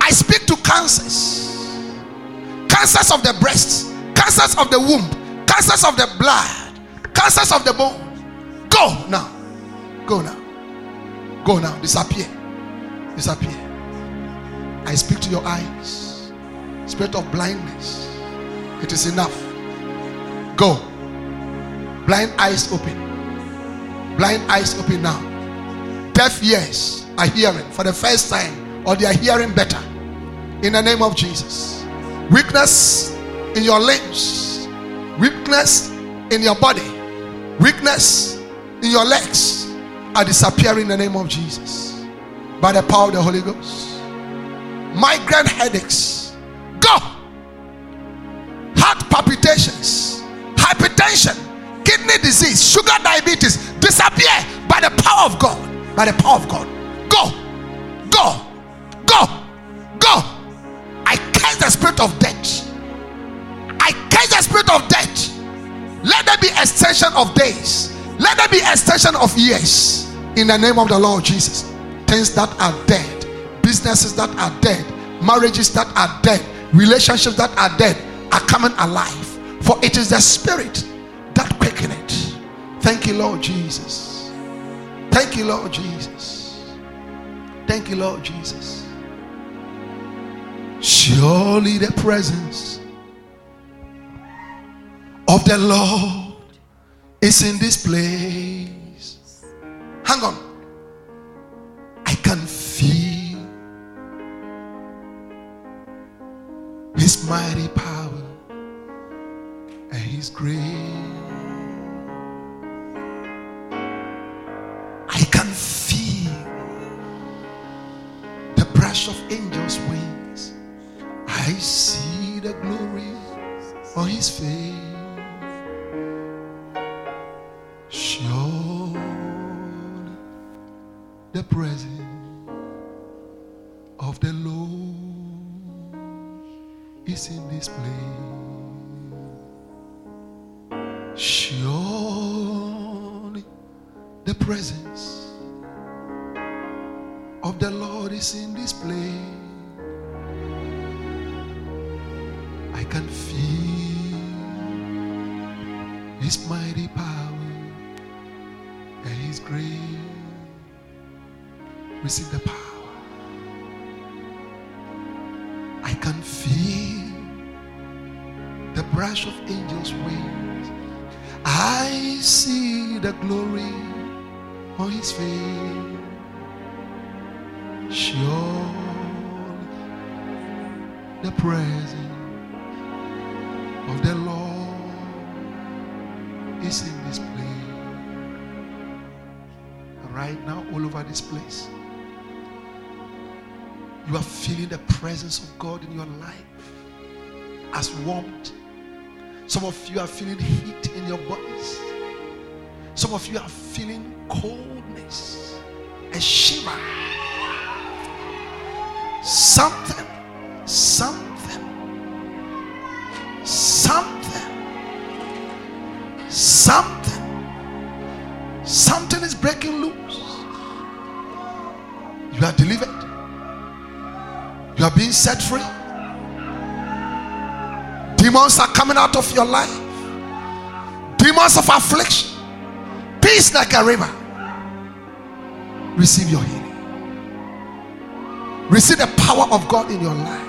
I speak to cancers, cancers of the breast, cancers of the womb, cancers of the blood, cancers of the bone. Go now. Go now. Go now. Disappear. Disappear. I speak to your eyes. Spirit of blindness. It is enough. Go. Blind eyes open. Blind eyes open now. Deaf ears are hearing for the first time, or they are hearing better. In the name of Jesus. Weakness in your limbs, weakness in your body, weakness in your legs are disappearing in the name of Jesus by the power of the Holy Ghost. Migraine headaches, go. Heart palpitations, hypertension, kidney disease, sugar diabetes disappear by the power of God. By the power of God. Go, go, go, go. I curse the spirit of death. I curse the spirit of death. Let there be extension of days. Let there be extension of years. In the name of the Lord Jesus. Things that are dead, businesses that are dead, marriages that are dead, relationships that are dead are coming alive. For it is the spirit that quicken it. Thank you, Lord Jesus. Thank you, Lord Jesus. Thank you, Lord Jesus. Surely the presence of the Lord is in this place. Hang on. I can feel His mighty power and His grace. Brush of angels' wings. I see the glory on His face. Sure, the presence of the Lord is in this place. Surely the presence of the Lord is in this place. I can feel His mighty power and His grace. Receive the power. I can feel the brush of angels' wings. I see the glory on His face. Surely the presence of the Lord is in this place. Right now, all over this place, you are feeling the presence of God in your life as warmth. Some of you are feeling heat in your bodies. Some of you are feeling coldness, a shiver. Something, something, something, something, something is breaking loose. You are delivered. You are being set free. Demons are coming out of your life. Demons of affliction. Peace like a river. Receive your healing. Receive the power of God in your life.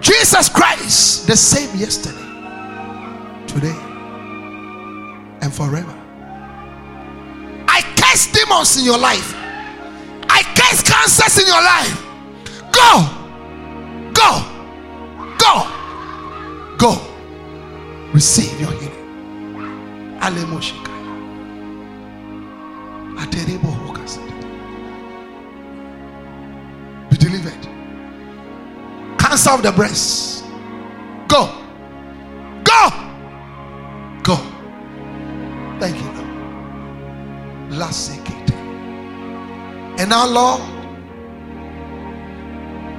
Jesus Christ, the same yesterday, today, and forever. I cast demons in your life. I cast cancers in your life. Go, go, go, go. Receive your healing. Alemoshika. Delivered. Cancer of the breast. Go. Go. Go. Thank you, Lord. Lasekete. And now, Lord,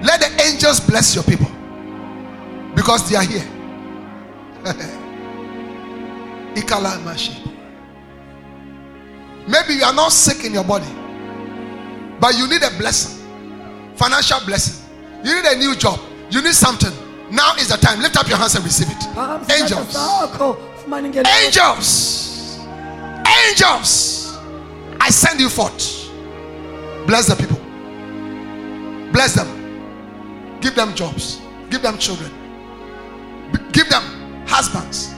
let the angels bless your people because they are here. Maybe you are not sick in your body, but you need a blessing, financial blessing. You need a new job. You need something. Now is the time. Lift up your hands and receive it. Angels. Phakama izandla zakho, ufumane ingeniso. Angels. Angels, I send you forth. Bless the people. Bless them. Give them jobs. Give them children. Give them husbands.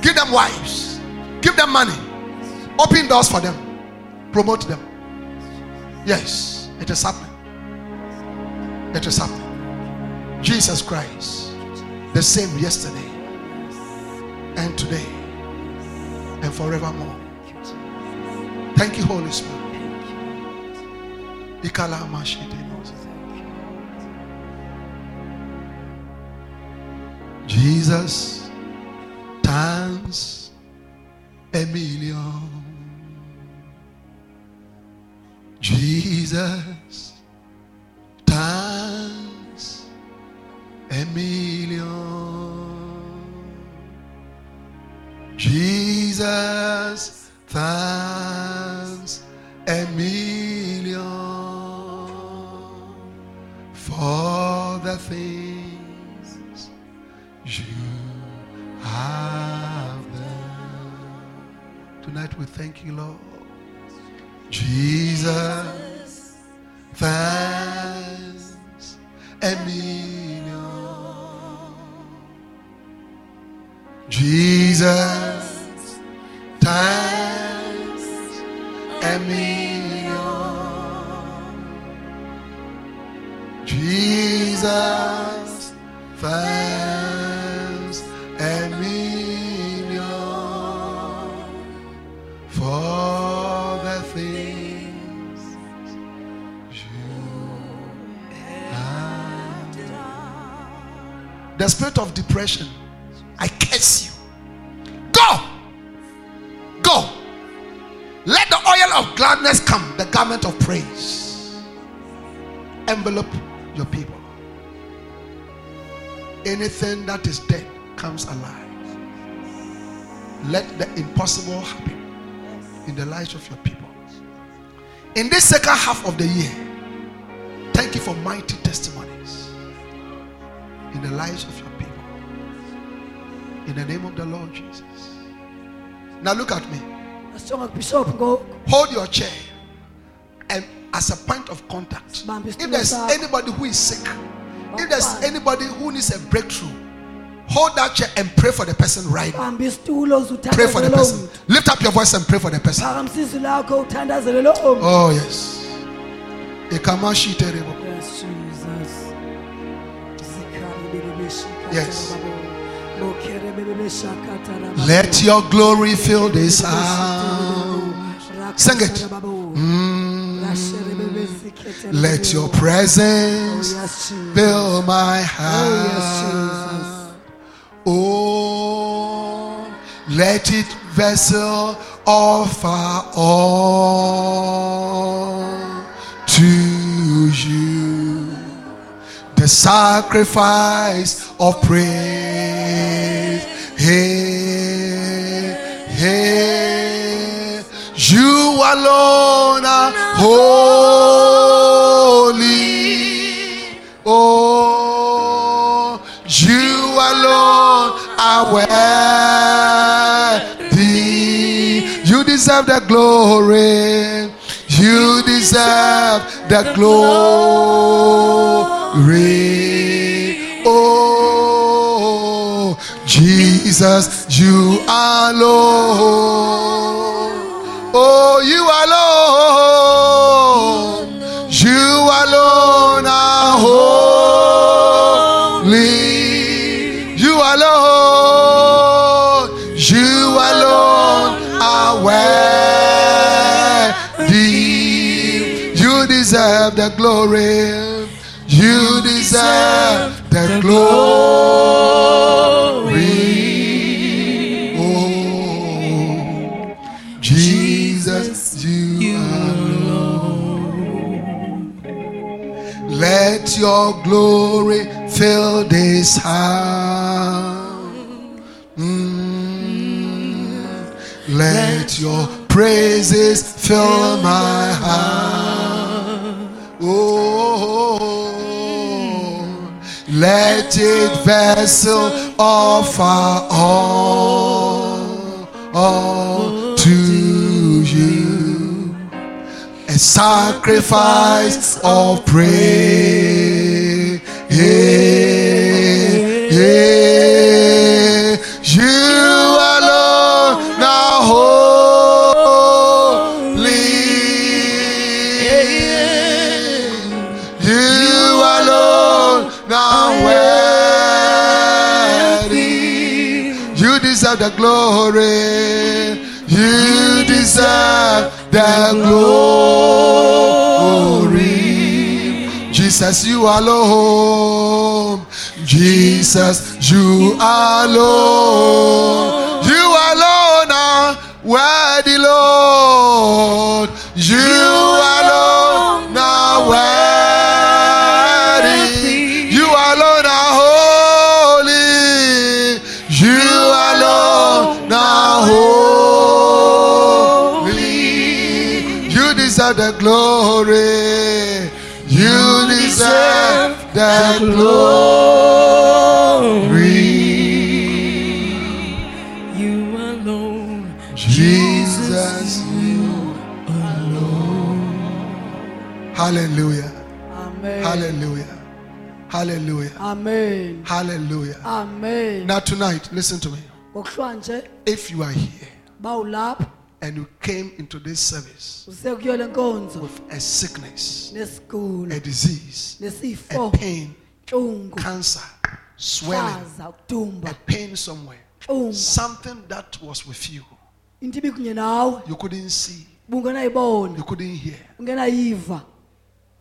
Give them wives. Give them money. Open doors for them. Promote them. Yes, it is happening. It is happening. Jesus Christ, the same yesterday and today and forevermore. Thank you, Holy Spirit. Jesus times a million. Jesus times a million. Jesus thanks a million for the things you have done. Tonight we thank you, Lord. Jesus thanks a million. Jesus a million. Jesus thanks The spirit of depression, I curse you. Go! Go! Let the oil of gladness come, the garment of praise. Envelope your people. Anything that is dead comes alive. Let the impossible happen in the lives of your people. In this second half of the year, thank you for mighty testimonies in the lives of your people. In the name of the Lord Jesus. Now look at me. asijonga kubishop ngoku Hold your chair and as a point of contact. If there's anybody who is sick, if there's anybody who needs a breakthrough, hold that chair and pray for the person right now. hamba isitulo uze Pray for the person. Lift up your voice and pray for the person. phakamisa izwi lakho uthandazele loo mntu Oh, yes. Yes. Let your glory fill this house. Sing it. Mm. Let your presence fill my heart. Oh, let it vessel offer all to you the sacrifice of praise. Hey, hey, you alone are holy. Oh, you alone are worthy. You deserve the glory. You deserve the glory. Oh, Jesus, you alone. Oh, you alone. You alone are holy. You alone. You alone are worthy. You deserve the glory. Deserve the glory. Oh, Jesus, you alone. Let your glory fill this house. Mm. Let your praises fill my heart. Legit vessel of our all, all to you. A sacrifice of praise. Glory. You deserve the glory. Jesus, you alone. Jesus, you alone. You alone are worthy, Lord. You alone are worthy. Are holy. You deserve the glory. You deserve the glory. You alone. Jesus, you alone. Hallelujah. Amen. Hallelujah. Hallelujah. Amen. Hallelujah. Amen. Now, tonight, listen to me. If you are here and you came into this service use kuyo le nkonzo. with a sickness, a disease, a pain, cancer, swelling, a pain somewhere, something that was with you, into ibikunye nawe. you couldn't see, you couldn't hear.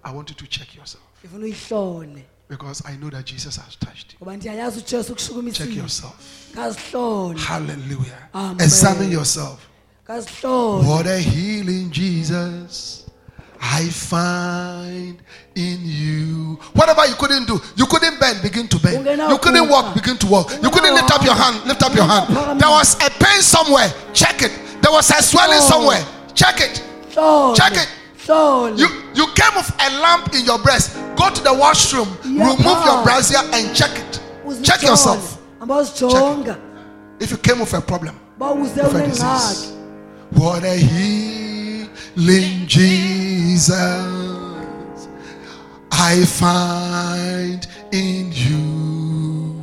I want you to check yourself because I know that Jesus has touched you. ngoba ndiyayazi ujesu Check yourself. Hallelujah. Amen. Examine yourself. What a healing Jesus I find in you. Whatever you couldn't do, you couldn't bend, begin to bend. You couldn't walk, begin to walk. You couldn't lift up your hand, lift up your hand. There was a pain somewhere, check it. There was a swelling somewhere, check it. Check it. You you came with a lump in your breast. Go to the washroom, remove your brassiere and check it. Check yourself. ambazijonga If you came with a problem. with a disease. What a healing Jesus I find in you.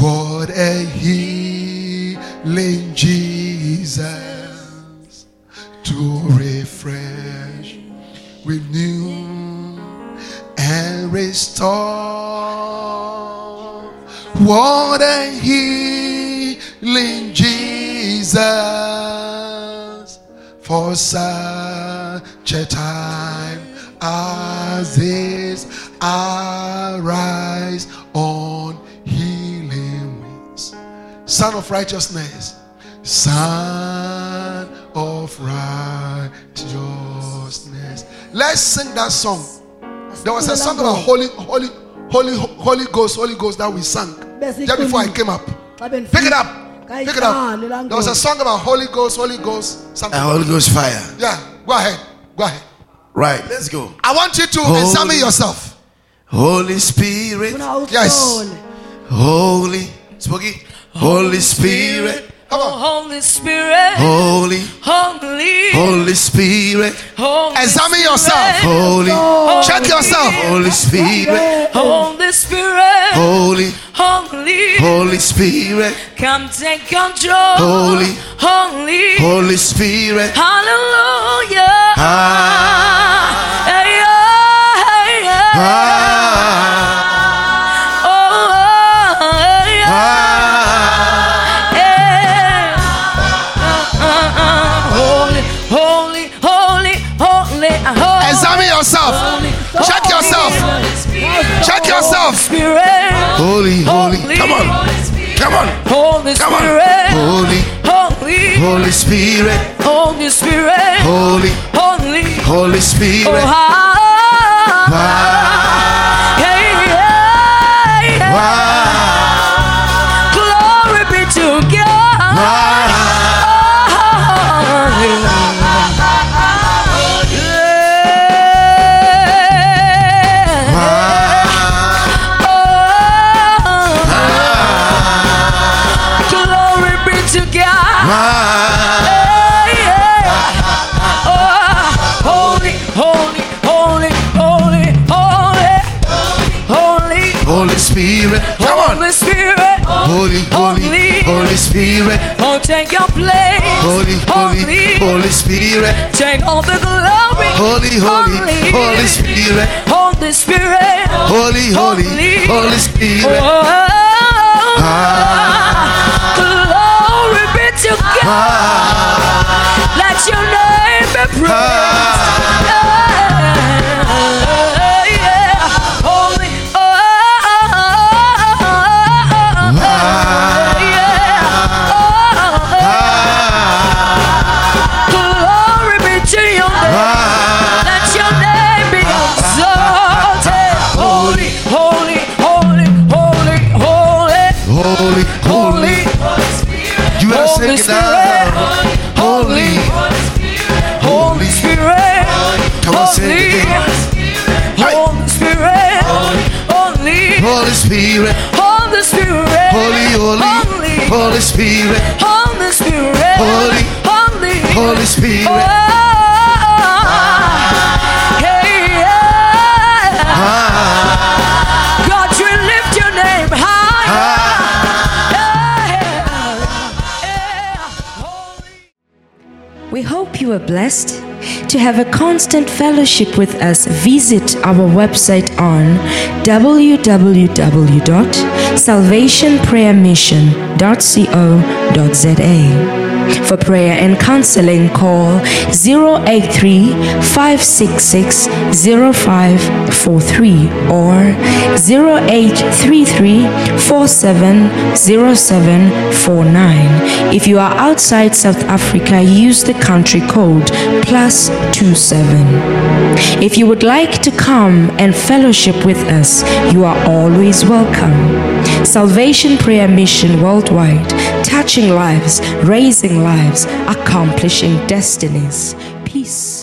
What a healing Jesus to refresh, with and restore. What a healing Jesus for such a time as this. Arise on healing wings. Sun of righteousness, Sun of righteousness. Let's sing that song. There was a song about holy, holy, holy, holy ghost, holy ghost that we sang just before I came up. Xa Pick benifika- it up. Pick it up. There was a song about Holy Ghost, Holy Ghost, something. A Holy Ghost fire. Yeah, go ahead. Go ahead. Right, let's go. I want you to Holy- examine yourself. Holy Spirit, Funa Yes. Holy, Spooky, Holy Spirit, Come Oh. Holy Spirit, Holy, Holy, Holy Spirit, Holy Examine Spirit, yourself. Holy, Check yourself. Holy Spirit, Holy Spirit, Holy, Holy, Holy Spirit, come take control. Holy, Holy, Holy Spirit. Hallelujah. Ah, Holy come on. Spirit. Holy, Holy, Holy Spirit, Holy Spirit. Holy, Holy, Holy oh, Spirit. ah. Ah, Holy, holy, Holy Spirit. Oh, take your place. Holy, holy, Holy Spirit. Take all the glory. Holy, holy, Holy Spirit. Holy Spirit. Holy, holy, Holy Spirit. Oh, Ah, glory be to God. ah, Let your name be praised. Spirit. Holy Spirit. Holy, holy, Holy, Holy Spirit. Holy Spirit. Holy, Holy, Holy Spirit. Oh, hey, yeah. Ah, God, we lift your name high. ah. We hope you are blessed. To have a constant fellowship with us, visit our website on www.salvationprayermission.co.za. For prayer and counseling, call 083 566 0543 or 0833 470749. If you are outside South Africa, use the country code plus 27. If you would like to come and fellowship with us, you are always welcome. Salvation Prayer Mission Worldwide, touching lives, raising lives, accomplishing destinies. Peace.